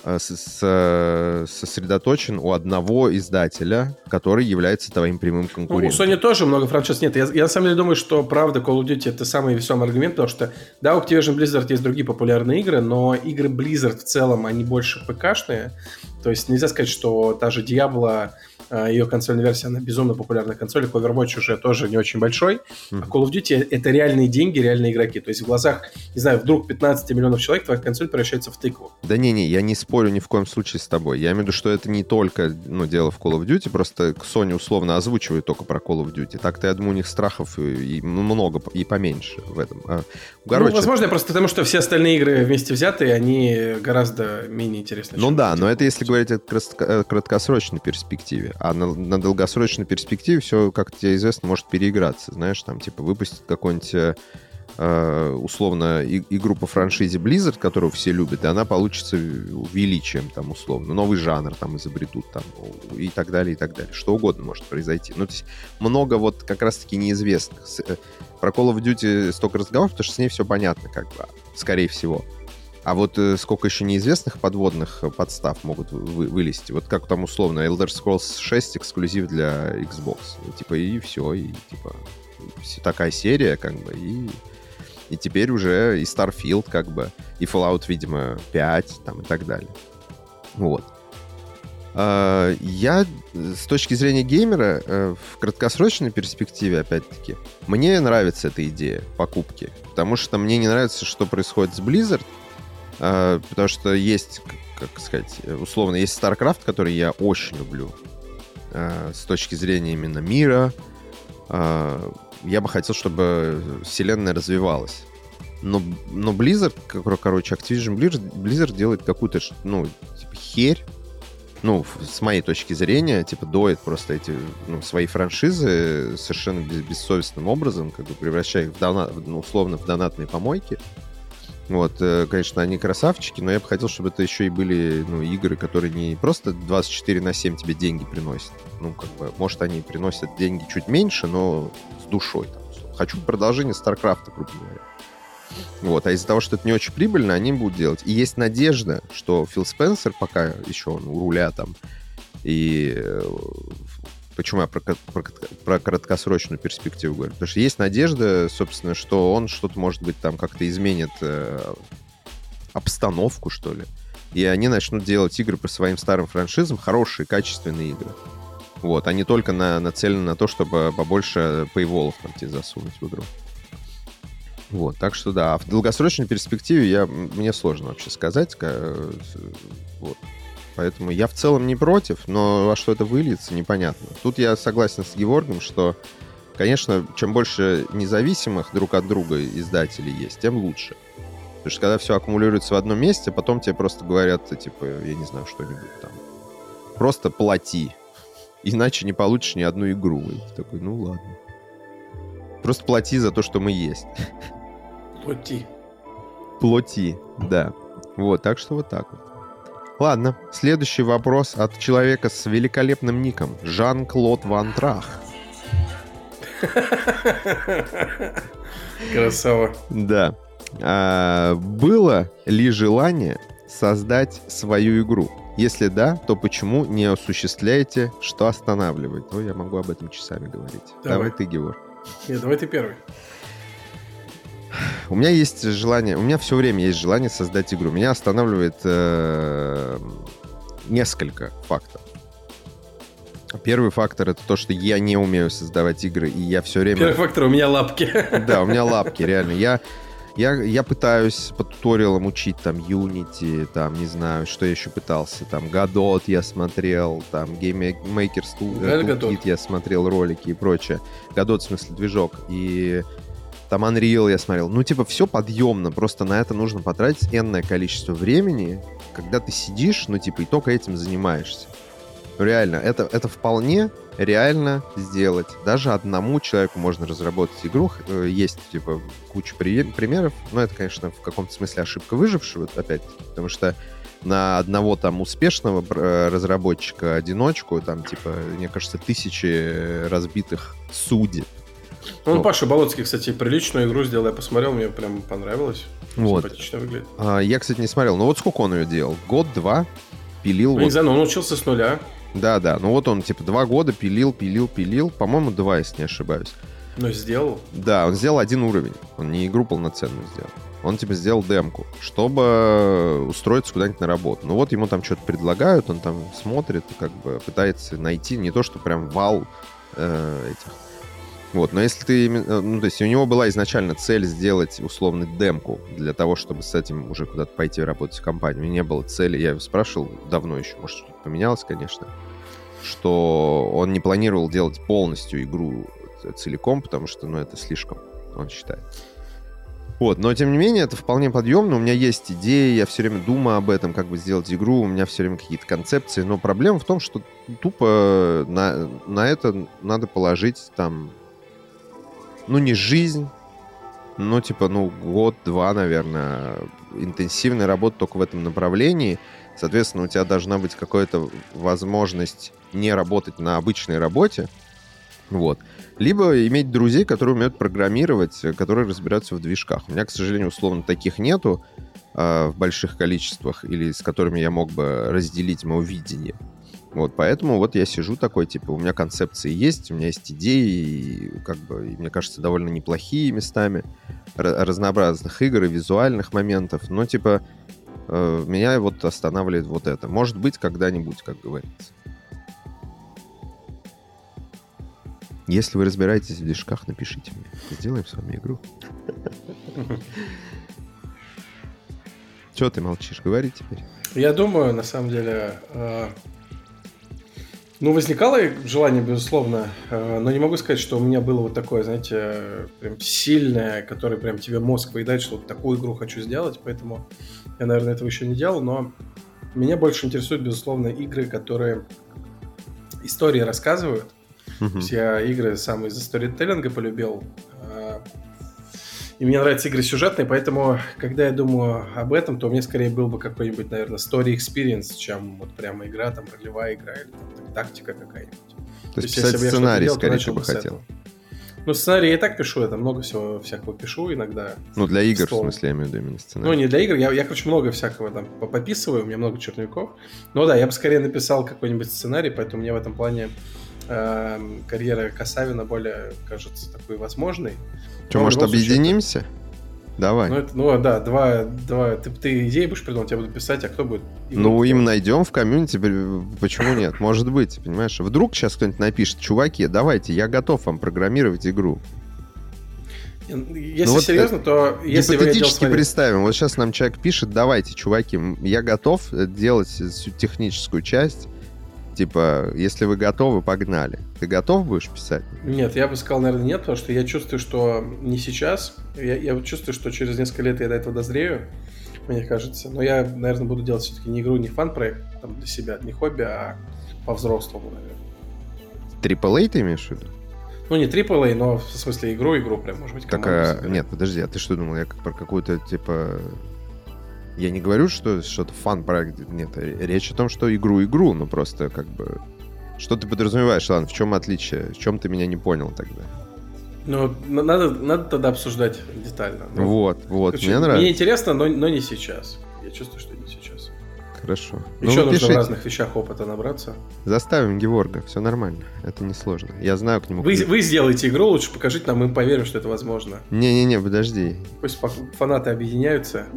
Speaker 2: э, сосредоточен у одного издателя, который является твоим прямым конкурентом.
Speaker 1: Ну, у Sony тоже много франшиз нет. Я, я на самом деле думаю, что правда Call of Duty это самый весомый аргумент, потому что да, у Activision Blizzard есть другие популярные игры, но игры Blizzard в целом, они больше ПКшные. То есть нельзя сказать, что та же Diablo ее консольная версия, она безумно популярна консоль, Overwatch уже тоже не очень большой, mm-hmm. а Call of Duty это реальные деньги, реальные игроки. То есть в глазах, не знаю, вдруг 15 миллионов человек твоя консоль превращается в тыкву.
Speaker 2: Да не-не, я не спорю ни в коем случае с тобой. Я имею в виду, что это не только ну, дело в Call of Duty, просто Sony условно озвучивает только про Call of Duty. Так-то, я думаю, у них страхов и, и много, и поменьше в этом. А,
Speaker 1: короче... Ну, возможно, просто потому, что все остальные игры вместе взятые, они гораздо менее интересны.
Speaker 2: Ну да, но это если говорить о краткосрочной перспективе. А на, на долгосрочной перспективе все, как тебе известно, может переиграться. Знаешь, там, типа, выпустить какой-нибудь э, э условно и, игру по франшизе Blizzard, которую все любят, и она получится величием, там, условно. Новый жанр там изобретут, там, и так далее, и так далее. Что угодно может произойти. Ну, то есть много вот как раз-таки неизвестных. Э, про Call of Duty столько разговоров, потому что с ней все понятно, как бы, скорее всего. А вот э, сколько еще неизвестных подводных э, подстав могут вы, вылезти. Вот как там условно Elder Scrolls 6 эксклюзив для Xbox. Типа и все, и типа такая серия, как бы, и, и теперь уже и Starfield, как бы, и Fallout, видимо, 5, там, и так далее. Вот. Uh, я с точки зрения геймера в краткосрочной перспективе, опять-таки, мне нравится эта идея покупки, потому что мне не нравится, что происходит с Blizzard, а, потому что есть, как сказать, условно, есть StarCraft, который я очень люблю а, с точки зрения именно мира. Я бы хотел, чтобы вселенная развивалась. Но, но Blizzard, короче, Activision Blizzard, Blizzard делает какую-то, ну, типа, херь, ну, с моей точки зрения, типа, доит просто эти, ну, свои франшизы совершенно бессовестным образом, как бы превращая их в донат, ну, условно в донатные помойки. Вот, э, конечно, они красавчики, но я бы хотел, чтобы это еще и были ну, игры, которые не просто 24 на 7 тебе деньги приносят. Ну, как бы, может, они приносят деньги чуть меньше, но с душой. Там. Хочу продолжение StarCraft, грубо говоря. Вот, а из-за того, что это не очень прибыльно, они будут делать. И есть надежда, что Фил Спенсер, пока еще он у руля там, и э, Почему я про, про, про краткосрочную перспективу говорю? Потому что есть надежда, собственно, что он что-то, может быть, там как-то изменит э, обстановку, что ли. И они начнут делать игры по своим старым франшизам, хорошие, качественные игры. Вот, а не только на, нацелены на то, чтобы побольше пейволов там тебе засунуть в игру. Вот, так что да, а в долгосрочной перспективе я, мне сложно вообще сказать. Вот. Поэтому я в целом не против, но во что это выльется, непонятно. Тут я согласен с Геворгом, что, конечно, чем больше независимых друг от друга издателей есть, тем лучше. Потому что когда все аккумулируется в одном месте, потом тебе просто говорят, типа, я не знаю, что-нибудь там. Просто плати. Иначе не получишь ни одну игру. И ты такой, ну ладно. Просто плати за то, что мы есть.
Speaker 1: Плати.
Speaker 2: Плати, да. Вот, так что вот так вот. Ладно, следующий вопрос от человека с великолепным ником. Жан-Клод Ван Трах.
Speaker 1: Красава.
Speaker 2: Да. А, было ли желание создать свою игру? Если да, то почему не осуществляете, что останавливает? Ну, я могу об этом часами говорить. Давай, давай ты, Георг.
Speaker 1: Нет, давай ты первый.
Speaker 2: У меня есть желание, у меня все время есть желание создать игру. Меня останавливает э, несколько фактов. Первый фактор это то, что я не умею создавать игры, и я все время...
Speaker 1: Первый фактор у меня лапки.
Speaker 2: Да, у меня лапки, реально. Я, я, я пытаюсь по туториалам учить там Unity, там, не знаю, что я еще пытался. Там Godot я смотрел, там Game Maker Toolkit я смотрел ролики и прочее. Godot, в смысле, движок. И там Unreal я смотрел. Ну, типа, все подъемно, просто на это нужно потратить энное количество времени, когда ты сидишь, ну, типа, и только этим занимаешься. Реально, это, это вполне реально сделать. Даже одному человеку можно разработать игру. Э, есть, типа, куча при- примеров, но это, конечно, в каком-то смысле ошибка выжившего, опять потому что на одного там успешного э, разработчика одиночку, там, типа, мне кажется, тысячи разбитых судеб
Speaker 1: ну, ну, Паша Болоцкий, кстати, приличную игру сделал, я посмотрел, мне прям понравилось.
Speaker 2: Вот. Симпатично выглядит. А, я, кстати, не смотрел. Ну вот сколько он ее делал? Год-два? Пилил? Ну,
Speaker 1: вот... не знаю, но он учился с нуля.
Speaker 2: Да, да. Ну вот он, типа, два года пилил, пилил, пилил. По-моему, два, если не ошибаюсь.
Speaker 1: Но сделал?
Speaker 2: Да, он сделал один уровень. Он не игру полноценную сделал. Он, типа, сделал демку, чтобы устроиться куда-нибудь на работу. Ну вот ему там что-то предлагают, он там смотрит, как бы пытается найти не то, что прям вал э, этих вот, но если ты, э, ну, то есть у него была изначально цель сделать условно демку для того, чтобы с этим уже куда-то пойти работать в компанию. У меня не было цели, я его спрашивал давно еще, может, что-то поменялось, конечно, что он не планировал делать полностью игру целиком, потому что, ну, это слишком, он считает. Вот, но тем не менее, это вполне подъемно. У меня есть идеи, я все время думаю об этом, как бы сделать игру, у меня все время какие-то концепции. Но проблема в том, что тупо на, на это надо положить там ну, не жизнь, но, типа, ну, год-два, наверное, интенсивной работы только в этом направлении. Соответственно, у тебя должна быть какая-то возможность не работать на обычной работе, вот. Либо иметь друзей, которые умеют программировать, которые разбираются в движках. У меня, к сожалению, условно, таких нету э, в больших количествах, или с которыми я мог бы разделить мое видение. Вот, поэтому вот я сижу такой, типа, у меня концепции есть, у меня есть идеи, и, как бы, и, мне кажется, довольно неплохие местами разнообразных игр и визуальных моментов, но, типа, э, меня вот останавливает вот это. Может быть, когда-нибудь, как говорится. Если вы разбираетесь в движках, напишите мне. Сделаем с вами игру. Чего ты молчишь? Говори теперь.
Speaker 1: Я думаю, на самом деле, э, ну, возникало желание, безусловно, э, но не могу сказать, что у меня было вот такое, знаете, прям сильное, которое прям тебе мозг выедает, что вот такую игру хочу сделать, поэтому я, наверное, этого еще не делал, но меня больше интересуют, безусловно, игры, которые истории рассказывают. Uh-huh. То есть я игры сам из-за сторителлинга полюбил. И мне нравятся игры сюжетные, поэтому, когда я думаю об этом, то мне скорее был бы какой-нибудь, наверное, story experience, чем вот прямо игра, там, ролевая игра или там, тактика какая-нибудь.
Speaker 2: То, то есть писать сценарий, делал, скорее, ты бы хотел.
Speaker 1: Ну, сценарий я и так пишу, это много всего всякого пишу иногда.
Speaker 2: Ну, для игр, в, в смысле, я имею в виду именно сценарий.
Speaker 1: Ну, не для игр, я, я короче, много всякого там пописываю, у меня много черновиков. Ну да, я бы скорее написал какой-нибудь сценарий, поэтому мне в этом плане э, карьера Касавина более кажется такой возможной.
Speaker 2: Что, может, объединимся? Случае, Давай.
Speaker 1: Ну, это, ну да, два, два. Ты, ты идеи будешь придумать, я буду писать, а кто будет?
Speaker 2: Ну, им найдем в комьюнити, почему нет? Может быть, понимаешь? Вдруг сейчас кто-нибудь напишет, чуваки, давайте, я готов вам программировать игру.
Speaker 1: Если ну, вот серьезно, то
Speaker 2: если гипотетически вы представим, вот сейчас нам человек пишет, давайте, чуваки, я готов делать всю техническую часть, Типа, если вы готовы, погнали. Ты готов будешь писать?
Speaker 1: Нет, я бы сказал, наверное, нет, потому что я чувствую, что не сейчас. Я, я чувствую, что через несколько лет я до этого дозрею, мне кажется. Но я, наверное, буду делать все-таки не игру, не фан-проект там, для себя, не хобби, а по-взрослому, наверное.
Speaker 2: AAA ты имеешь в виду?
Speaker 1: Ну, не AAA, но в смысле игру-игру прям, может быть,
Speaker 2: Так, а, нет, подожди, а ты что думал? Я как про какую-то, типа, я не говорю, что что-то фан-проект. Нет, речь о том, что игру-игру, но просто как бы... Что ты подразумеваешь, Ладно, в чем отличие? В чем ты меня не понял тогда?
Speaker 1: Ну, надо, надо тогда обсуждать детально.
Speaker 2: Ну, вот, вот,
Speaker 1: Короче, мне нравится. Мне интересно, но, но не сейчас. Я чувствую, что.
Speaker 2: Хорошо.
Speaker 1: Еще ну, нужно пишите. в разных вещах опыта набраться.
Speaker 2: Заставим Геворга, все нормально. Это несложно. Я знаю к нему.
Speaker 1: Вы, вы сделаете игру, лучше покажите нам, мы поверим, что это возможно.
Speaker 2: Не-не-не, подожди.
Speaker 1: Пусть фанаты объединяются.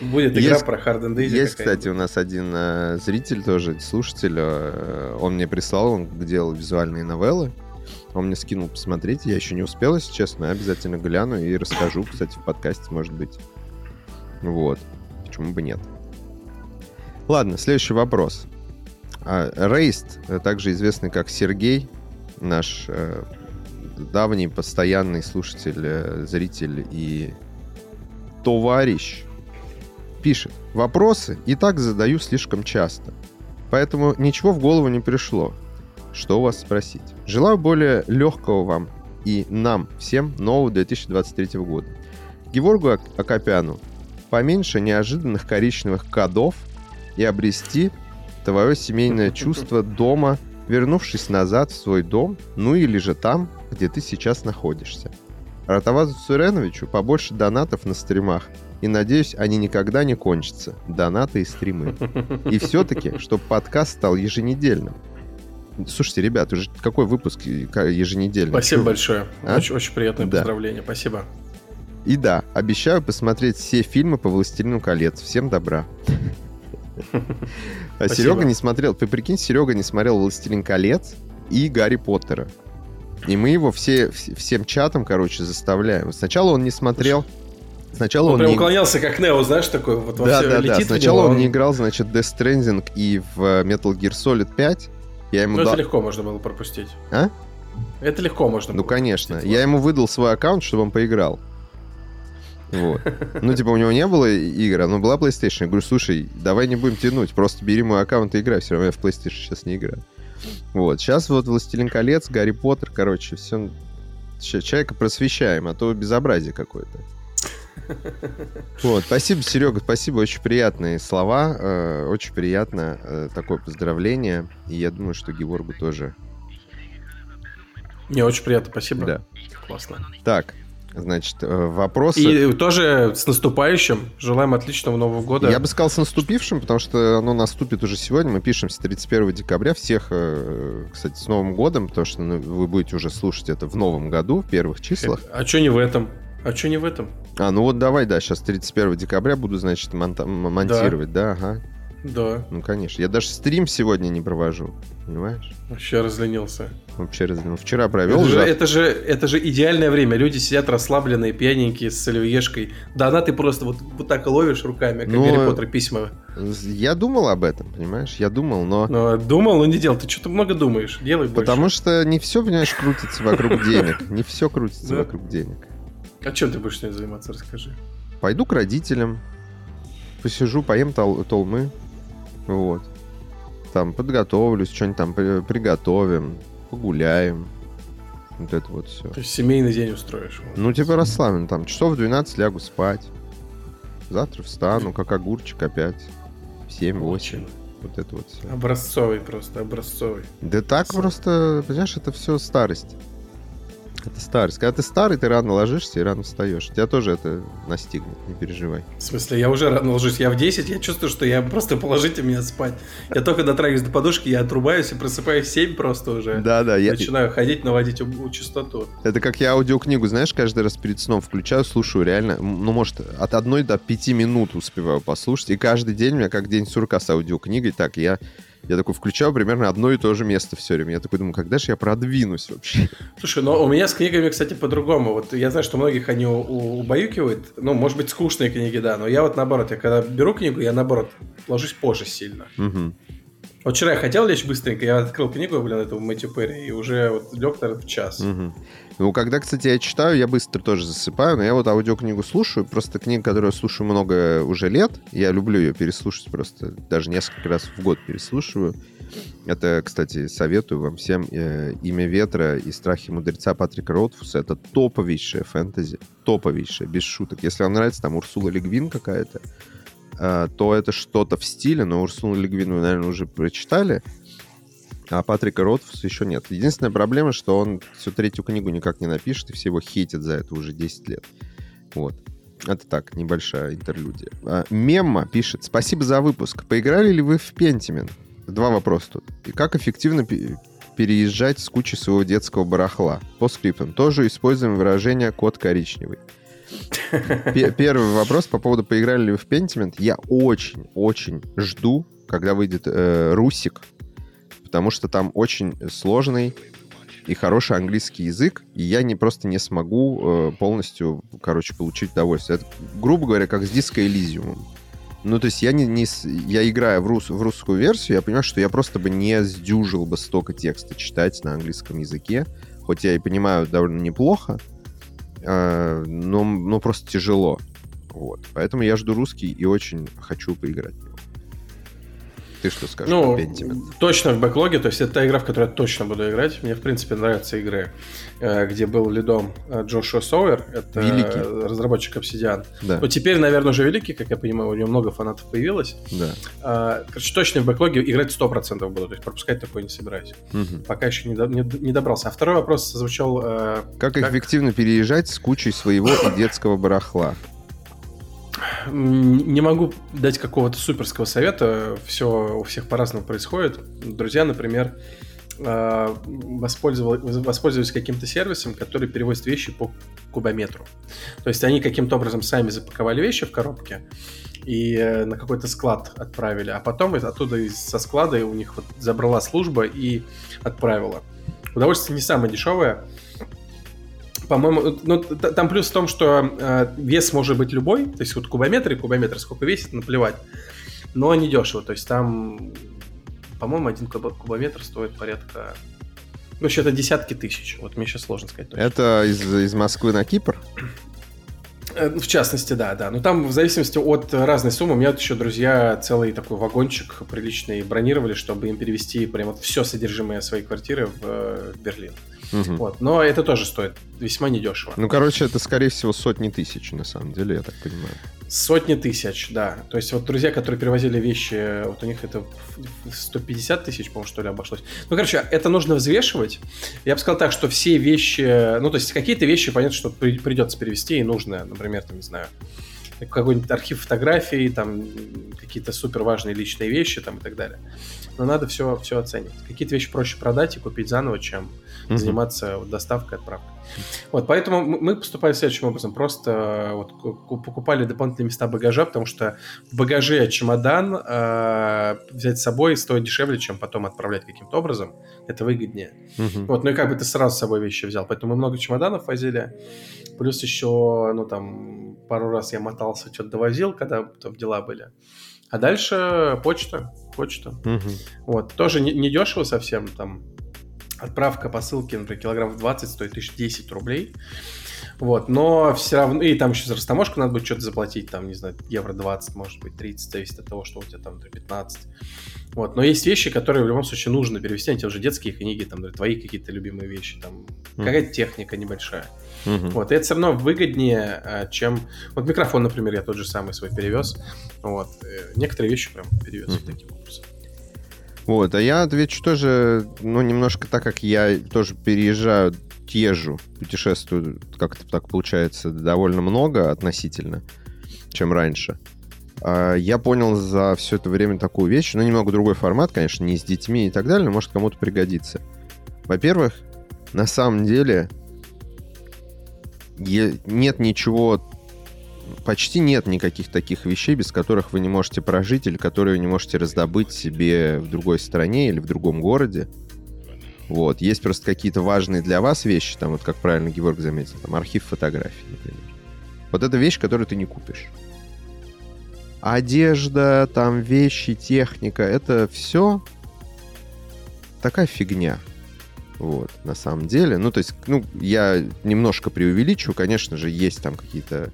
Speaker 1: Будет игра
Speaker 2: есть,
Speaker 1: про Hard and Easy.
Speaker 2: Есть, кстати, у нас один э, зритель тоже, слушатель, э, он мне прислал, он делал визуальные новеллы. Он мне скинул посмотреть, я еще не успел, если честно, обязательно гляну и расскажу, кстати, в подкасте, может быть. Вот. Почему бы нет? Ладно, следующий вопрос. Рейст, а, также известный как Сергей, наш э, давний постоянный слушатель, э, зритель и товарищ, пишет. Вопросы и так задаю слишком часто. Поэтому ничего в голову не пришло. Что у вас спросить? Желаю более легкого вам и нам всем нового 2023 года. Геворгу Акопяну поменьше неожиданных коричневых кодов и обрести твое семейное чувство дома, вернувшись назад в свой дом, ну или же там, где ты сейчас находишься. Ратавазу Цуреновичу побольше донатов на стримах и надеюсь, они никогда не кончатся. Донаты и стримы. И все-таки, чтобы подкаст стал еженедельным. Слушайте, ребят, уже какой выпуск еженедельный?
Speaker 1: Спасибо большое. А? Очень, очень приятное да. поздравление. Спасибо.
Speaker 2: И да, обещаю посмотреть все фильмы по «Властелину колец». Всем добра. А Серега не смотрел, ты прикинь, Серега не смотрел «Властелин колец» и «Гарри Поттера». И мы его все, всем чатом, короче, заставляем. Сначала он не смотрел, Сначала он,
Speaker 1: он прям не... уклонялся, как Нео, знаешь, такой вот
Speaker 2: во да, все да, летит да. Сначала него, он, он не играл, значит, Death Stranding и в э, Metal Gear Solid 5. Я ему
Speaker 1: ну,
Speaker 2: дал...
Speaker 1: это легко можно было пропустить.
Speaker 2: А?
Speaker 1: Это легко можно
Speaker 2: Ну, конечно. Пропустить. Я ему выдал свой аккаунт, чтобы он поиграл. Вот. Ну, типа, у него не было игр, но была PlayStation. Я говорю, слушай, давай не будем тянуть, просто бери мой аккаунт и играй. Все равно я в PlayStation сейчас не играю. Вот. Сейчас вот «Властелин колец», «Гарри Поттер», короче, все... Человека просвещаем, а то безобразие какое-то. Вот, спасибо, Серега, спасибо, очень приятные слова, э, очень приятно э, такое поздравление, и я думаю, что Геворгу тоже.
Speaker 1: Не, очень приятно, спасибо.
Speaker 2: Да.
Speaker 1: Классно.
Speaker 2: Так, Значит, э, вопросы...
Speaker 1: И тоже с наступающим. Желаем отличного Нового года.
Speaker 2: Я бы сказал с наступившим, потому что оно наступит уже сегодня. Мы пишем с 31 декабря. Всех, кстати, с Новым годом, потому что ну, вы будете уже слушать это в новом году, в первых числах.
Speaker 1: А что не в этом? А что не в этом?
Speaker 2: А, ну вот давай, да, сейчас 31 декабря буду, значит, монта- монтировать, да. да, ага.
Speaker 1: Да.
Speaker 2: Ну, конечно. Я даже стрим сегодня не провожу, понимаешь?
Speaker 1: Вообще разленился.
Speaker 2: Вообще разленился. Вчера провел.
Speaker 1: Это же, это же, это же идеальное время. Люди сидят расслабленные, пьяненькие, с оливьешкой. Да, она ты просто вот, вот так ловишь руками, как но... Гарри Поттер письма.
Speaker 2: Я думал об этом, понимаешь? Я думал, но...
Speaker 1: но думал, но не делал. Ты что-то много думаешь. Делай больше.
Speaker 2: Потому что не все, понимаешь, крутится вокруг денег. Не все крутится вокруг денег.
Speaker 1: А чем ты будешь сегодня заниматься, расскажи.
Speaker 2: Пойду к родителям, посижу, поем тол толмы, вот. Там подготовлюсь, что-нибудь там приготовим, погуляем. Вот это вот все.
Speaker 1: То есть семейный день устроишь?
Speaker 2: Ну, типа расслаблен. Там часов в 12 лягу спать. Завтра встану, как огурчик опять. В 7-8. Вот это вот все.
Speaker 1: Образцовый просто, образцовый.
Speaker 2: Да так просто, понимаешь, это все старость. Это старость. Когда ты старый, ты рано ложишься и рано встаешь. Тебя тоже это настигнет, не переживай.
Speaker 1: В смысле, я уже рано ложусь. Я в 10, я чувствую, что я просто положите меня спать. Я только дотрагиваюсь до подушки, я отрубаюсь и просыпаюсь в 7 просто уже.
Speaker 2: Да-да.
Speaker 1: Я... Начинаю ходить, наводить частоту.
Speaker 2: Это как я аудиокнигу, знаешь, каждый раз перед сном включаю, слушаю реально, ну, может, от одной до пяти минут успеваю послушать. И каждый день у меня как день сурка с аудиокнигой. Так, я я такой включаю примерно одно и то же место все время. Я такой думаю, когда же я продвинусь вообще?
Speaker 1: Слушай, но у меня с книгами, кстати, по-другому. Вот я знаю, что многих они убаюкивают. Ну, может быть, скучные книги, да. Но я вот наоборот, я когда беру книгу, я наоборот ложусь позже сильно. Угу. Вот вчера я хотел лечь быстренько, я открыл книгу, блин, этого Мэтью Перри, и уже вот лег, наверное, в час.
Speaker 2: Угу. Ну, когда, кстати, я читаю, я быстро тоже засыпаю, но я вот аудиокнигу слушаю, просто книга, которую я слушаю много уже лет, я люблю ее переслушать просто, даже несколько раз в год переслушиваю. Это, кстати, советую вам всем. Э, «Имя ветра» и «Страхи мудреца» Патрика Ротфуса — это топовейшая фэнтези. Топовейшая, без шуток. Если вам нравится там Урсула Легвин какая-то, Э, то это что-то в стиле, но Урсуну Легвину вы, наверное, уже прочитали, а Патрика Ротфуса еще нет. Единственная проблема, что он всю третью книгу никак не напишет, и все его хейтят за это уже 10 лет. Вот. Это так, небольшая интерлюдия. А, Мемма пишет, спасибо за выпуск. Поиграли ли вы в Пентимен? Два вопроса тут. И как эффективно переезжать с кучи своего детского барахла? По скриптам. Тоже используем выражение «код коричневый». Первый вопрос по поводу поиграли ли вы в Pentiment. Я очень-очень жду, когда выйдет э, Русик, потому что там очень сложный и хороший английский язык, и я не просто не смогу э, полностью, короче, получить удовольствие. Это, грубо говоря, как с диско Elysium. Ну, то есть я не, не я играю в, рус, в русскую версию, я понимаю, что я просто бы не сдюжил бы столько текста читать на английском языке, хоть я и понимаю довольно неплохо, э, но, но просто тяжело. Вот. Поэтому я жду русский и очень хочу поиграть. Ты что скажешь
Speaker 1: ну, Точно в бэклоге, то есть это та игра, в которую я точно буду играть. Мне, в принципе, нравятся игры, э, где был лидом э, Джошуа Соуэр, это великий. разработчик Obsidian. Да. Но теперь, наверное, уже великий, как я понимаю, у него много фанатов появилось.
Speaker 2: Да.
Speaker 1: А, короче, точно в бэклоге играть 100% буду, то есть пропускать такое не собираюсь. Угу. Пока еще не, до, не, не добрался. А второй вопрос звучал...
Speaker 2: Э, как, как эффективно переезжать с кучей своего и детского барахла?
Speaker 1: Не могу дать какого-то суперского совета. Все у всех по-разному происходит. Друзья, например, а, воспользовались каким-то сервисом, который перевозит вещи по кубометру. То есть они каким-то образом сами запаковали вещи в коробке и э, на какой-то склад отправили, а потом оттуда со склада у них вот забрала служба и отправила. Удовольствие не самое дешевое, по-моему, ну, там плюс в том, что э, вес может быть любой, то есть вот кубометр и кубометр, сколько весит, наплевать, но не дешево, то есть там, по-моему, один куб- кубометр стоит порядка, ну, это десятки тысяч, вот мне сейчас сложно сказать.
Speaker 2: Точно. Это из, из Москвы на Кипр?
Speaker 1: Э, в частности, да, да. Но там в зависимости от разной суммы, у меня еще друзья целый такой вагончик приличный бронировали, чтобы им перевести прям вот все содержимое своей квартиры в э, Берлин. Угу. Вот. Но это тоже стоит весьма недешево.
Speaker 2: Ну, короче, это, скорее всего, сотни тысяч, на самом деле, я так понимаю.
Speaker 1: Сотни тысяч, да. То есть вот друзья, которые перевозили вещи, вот у них это 150 тысяч, по-моему, что ли, обошлось. Ну, короче, это нужно взвешивать. Я бы сказал так, что все вещи, ну, то есть какие-то вещи, понятно, что придется перевести и нужно, например, там, не знаю, какой-нибудь архив фотографий, там какие-то супер важные личные вещи там и так далее. Но надо все, все оценить. Какие-то вещи проще продать и купить заново, чем mm-hmm. заниматься доставкой, отправкой. Вот, поэтому мы поступали следующим образом. Просто э, вот, покупали дополнительные места багажа, потому что в багаже чемодан э, взять с собой стоит дешевле, чем потом отправлять каким-то образом. Это выгоднее. Mm-hmm. Вот, ну и как бы ты сразу с собой вещи взял. Поэтому мы много чемоданов возили. Плюс еще, ну там, пару раз я мотался, что-то довозил, когда там дела были. А дальше почта, почта. Угу. Вот, тоже не, не дешево совсем, там отправка посылки, например, килограмм 20 стоит 1010 рублей. Вот, но все равно, и там еще за растаможку надо будет что-то заплатить, там, не знаю, евро 20, может быть, 30, зависит от того, что у тебя там 15. Вот, но есть вещи, которые в любом случае нужно перевести, они те уже детские книги, там, твои какие-то любимые вещи, там, mm. какая-то техника небольшая. Mm-hmm. Вот, и это все равно выгоднее, а, чем... Вот микрофон, например, я тот же самый свой перевез, вот, э, некоторые вещи прям перевез mm-hmm. таким образом.
Speaker 2: Вот, а я отвечу тоже, ну, немножко так, как я тоже переезжаю езжу, путешествую, как-то так получается, довольно много относительно, чем раньше. А, я понял за все это время такую вещь, ну, немного другой формат, конечно, не с детьми и так далее, но может кому-то пригодится. Во-первых, на самом деле нет ничего, почти нет никаких таких вещей, без которых вы не можете прожить или которые вы не можете раздобыть себе в другой стране или в другом городе. Вот. Есть просто какие-то важные для вас вещи, там, вот как правильно Георг заметил, там, архив фотографий, например. Вот это вещь, которую ты не купишь. Одежда, там, вещи, техника, это все такая фигня. Вот, на самом деле. Ну, то есть, ну, я немножко преувеличу, конечно же, есть там какие-то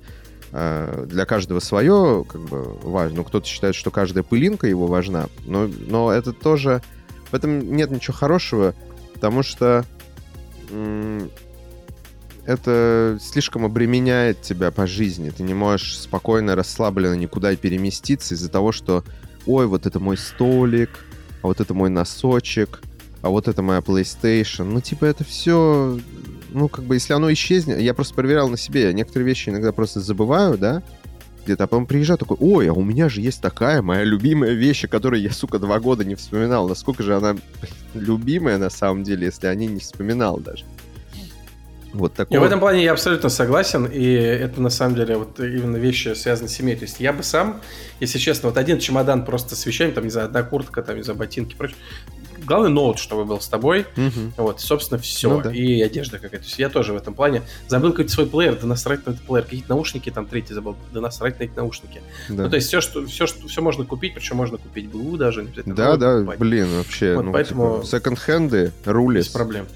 Speaker 2: для каждого свое, как бы, важно. Ну, кто-то считает, что каждая пылинка его важна, но, но это тоже... В этом нет ничего хорошего потому что это слишком обременяет тебя по жизни. Ты не можешь спокойно, расслабленно никуда переместиться из-за того, что ой, вот это мой столик, а вот это мой носочек, а вот это моя PlayStation. Ну, типа, это все... Ну, как бы, если оно исчезнет... Я просто проверял на себе. Я некоторые вещи иногда просто забываю, да, где-то, а потом приезжаю такой, ой, а у меня же есть такая моя любимая вещь, о которой я, сука, два года не вспоминал. Насколько же она любимая на самом деле, если о ней не вспоминал даже.
Speaker 1: Вот такое. И в этом плане я абсолютно согласен, и это на самом деле вот именно вещи связаны с семьей. То есть я бы сам, если честно, вот один чемодан просто с вещами, там, не знаю, одна куртка, там, не знаю, ботинки, прочее, главный ноут, чтобы был с тобой. Угу. Вот, собственно, все. Ну, да. И одежда какая-то. То есть я тоже в этом плане забыл какой-то свой плеер, да насрать на этот плеер. Какие-то наушники там третий забыл, да насрать на эти наушники. Да. Ну, то есть все, что, все, что, все можно купить, причем можно купить БУ даже.
Speaker 2: Не да, да, покупать. блин, вообще. Вот, ну, поэтому... Типа, секонд-хенды, рулис.
Speaker 1: Без проблем.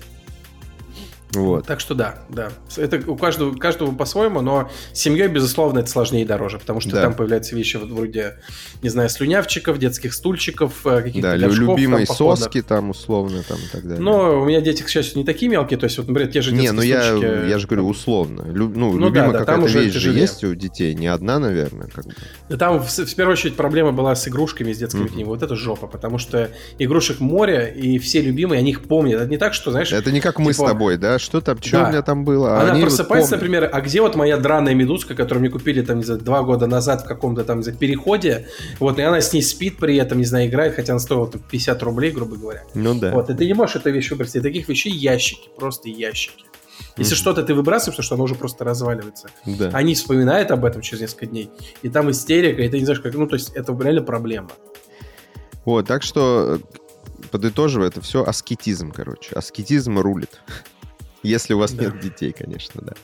Speaker 1: Вот. Так что да, да. Это у каждого, каждого по-своему, но с семьей, безусловно, это сложнее и дороже, потому что да. там появляются вещи вроде, не знаю, слюнявчиков, детских стульчиков, э, каких-то
Speaker 2: Да, горшков, любимые там, соски там условно там и так далее.
Speaker 1: Но у меня дети, к счастью, не такие мелкие, то есть, вот, например, те же детские
Speaker 2: не, ну
Speaker 1: стульчики.
Speaker 2: Я, я же говорю условно. Лю, ну, ну, любимая да, да, какая-то вещь же есть у детей, не одна, наверное. Как бы.
Speaker 1: Да, там в, в первую очередь проблема была с игрушками, с детскими mm-hmm. книгами. Вот это жопа, потому что игрушек море, и все любимые, они их помнят. Это не так, что, знаешь...
Speaker 2: Это не как мы типа... с тобой, да? Что там, что да. у меня там было.
Speaker 1: А Она просыпается, вот например, а где вот моя драная медузка, которую мне купили там, не знаю, два года назад в каком-то там, не знаю, переходе, вот, и она с ней спит при этом, не знаю, играет, хотя она стоила там 50 рублей, грубо говоря.
Speaker 2: Ну да.
Speaker 1: Вот, и ты не можешь эту вещь выбрать. И таких вещей ящики, просто ящики. Если mm-hmm. что-то ты выбрасываешь, то что оно уже просто разваливается. Да. Они вспоминают об этом через несколько дней. И там истерика, и ты не знаешь, как... Ну, то есть это реально проблема.
Speaker 2: Вот, так что подытоживая, это все аскетизм, короче. Аскетизм рулит. Если у вас да. нет детей, конечно, да.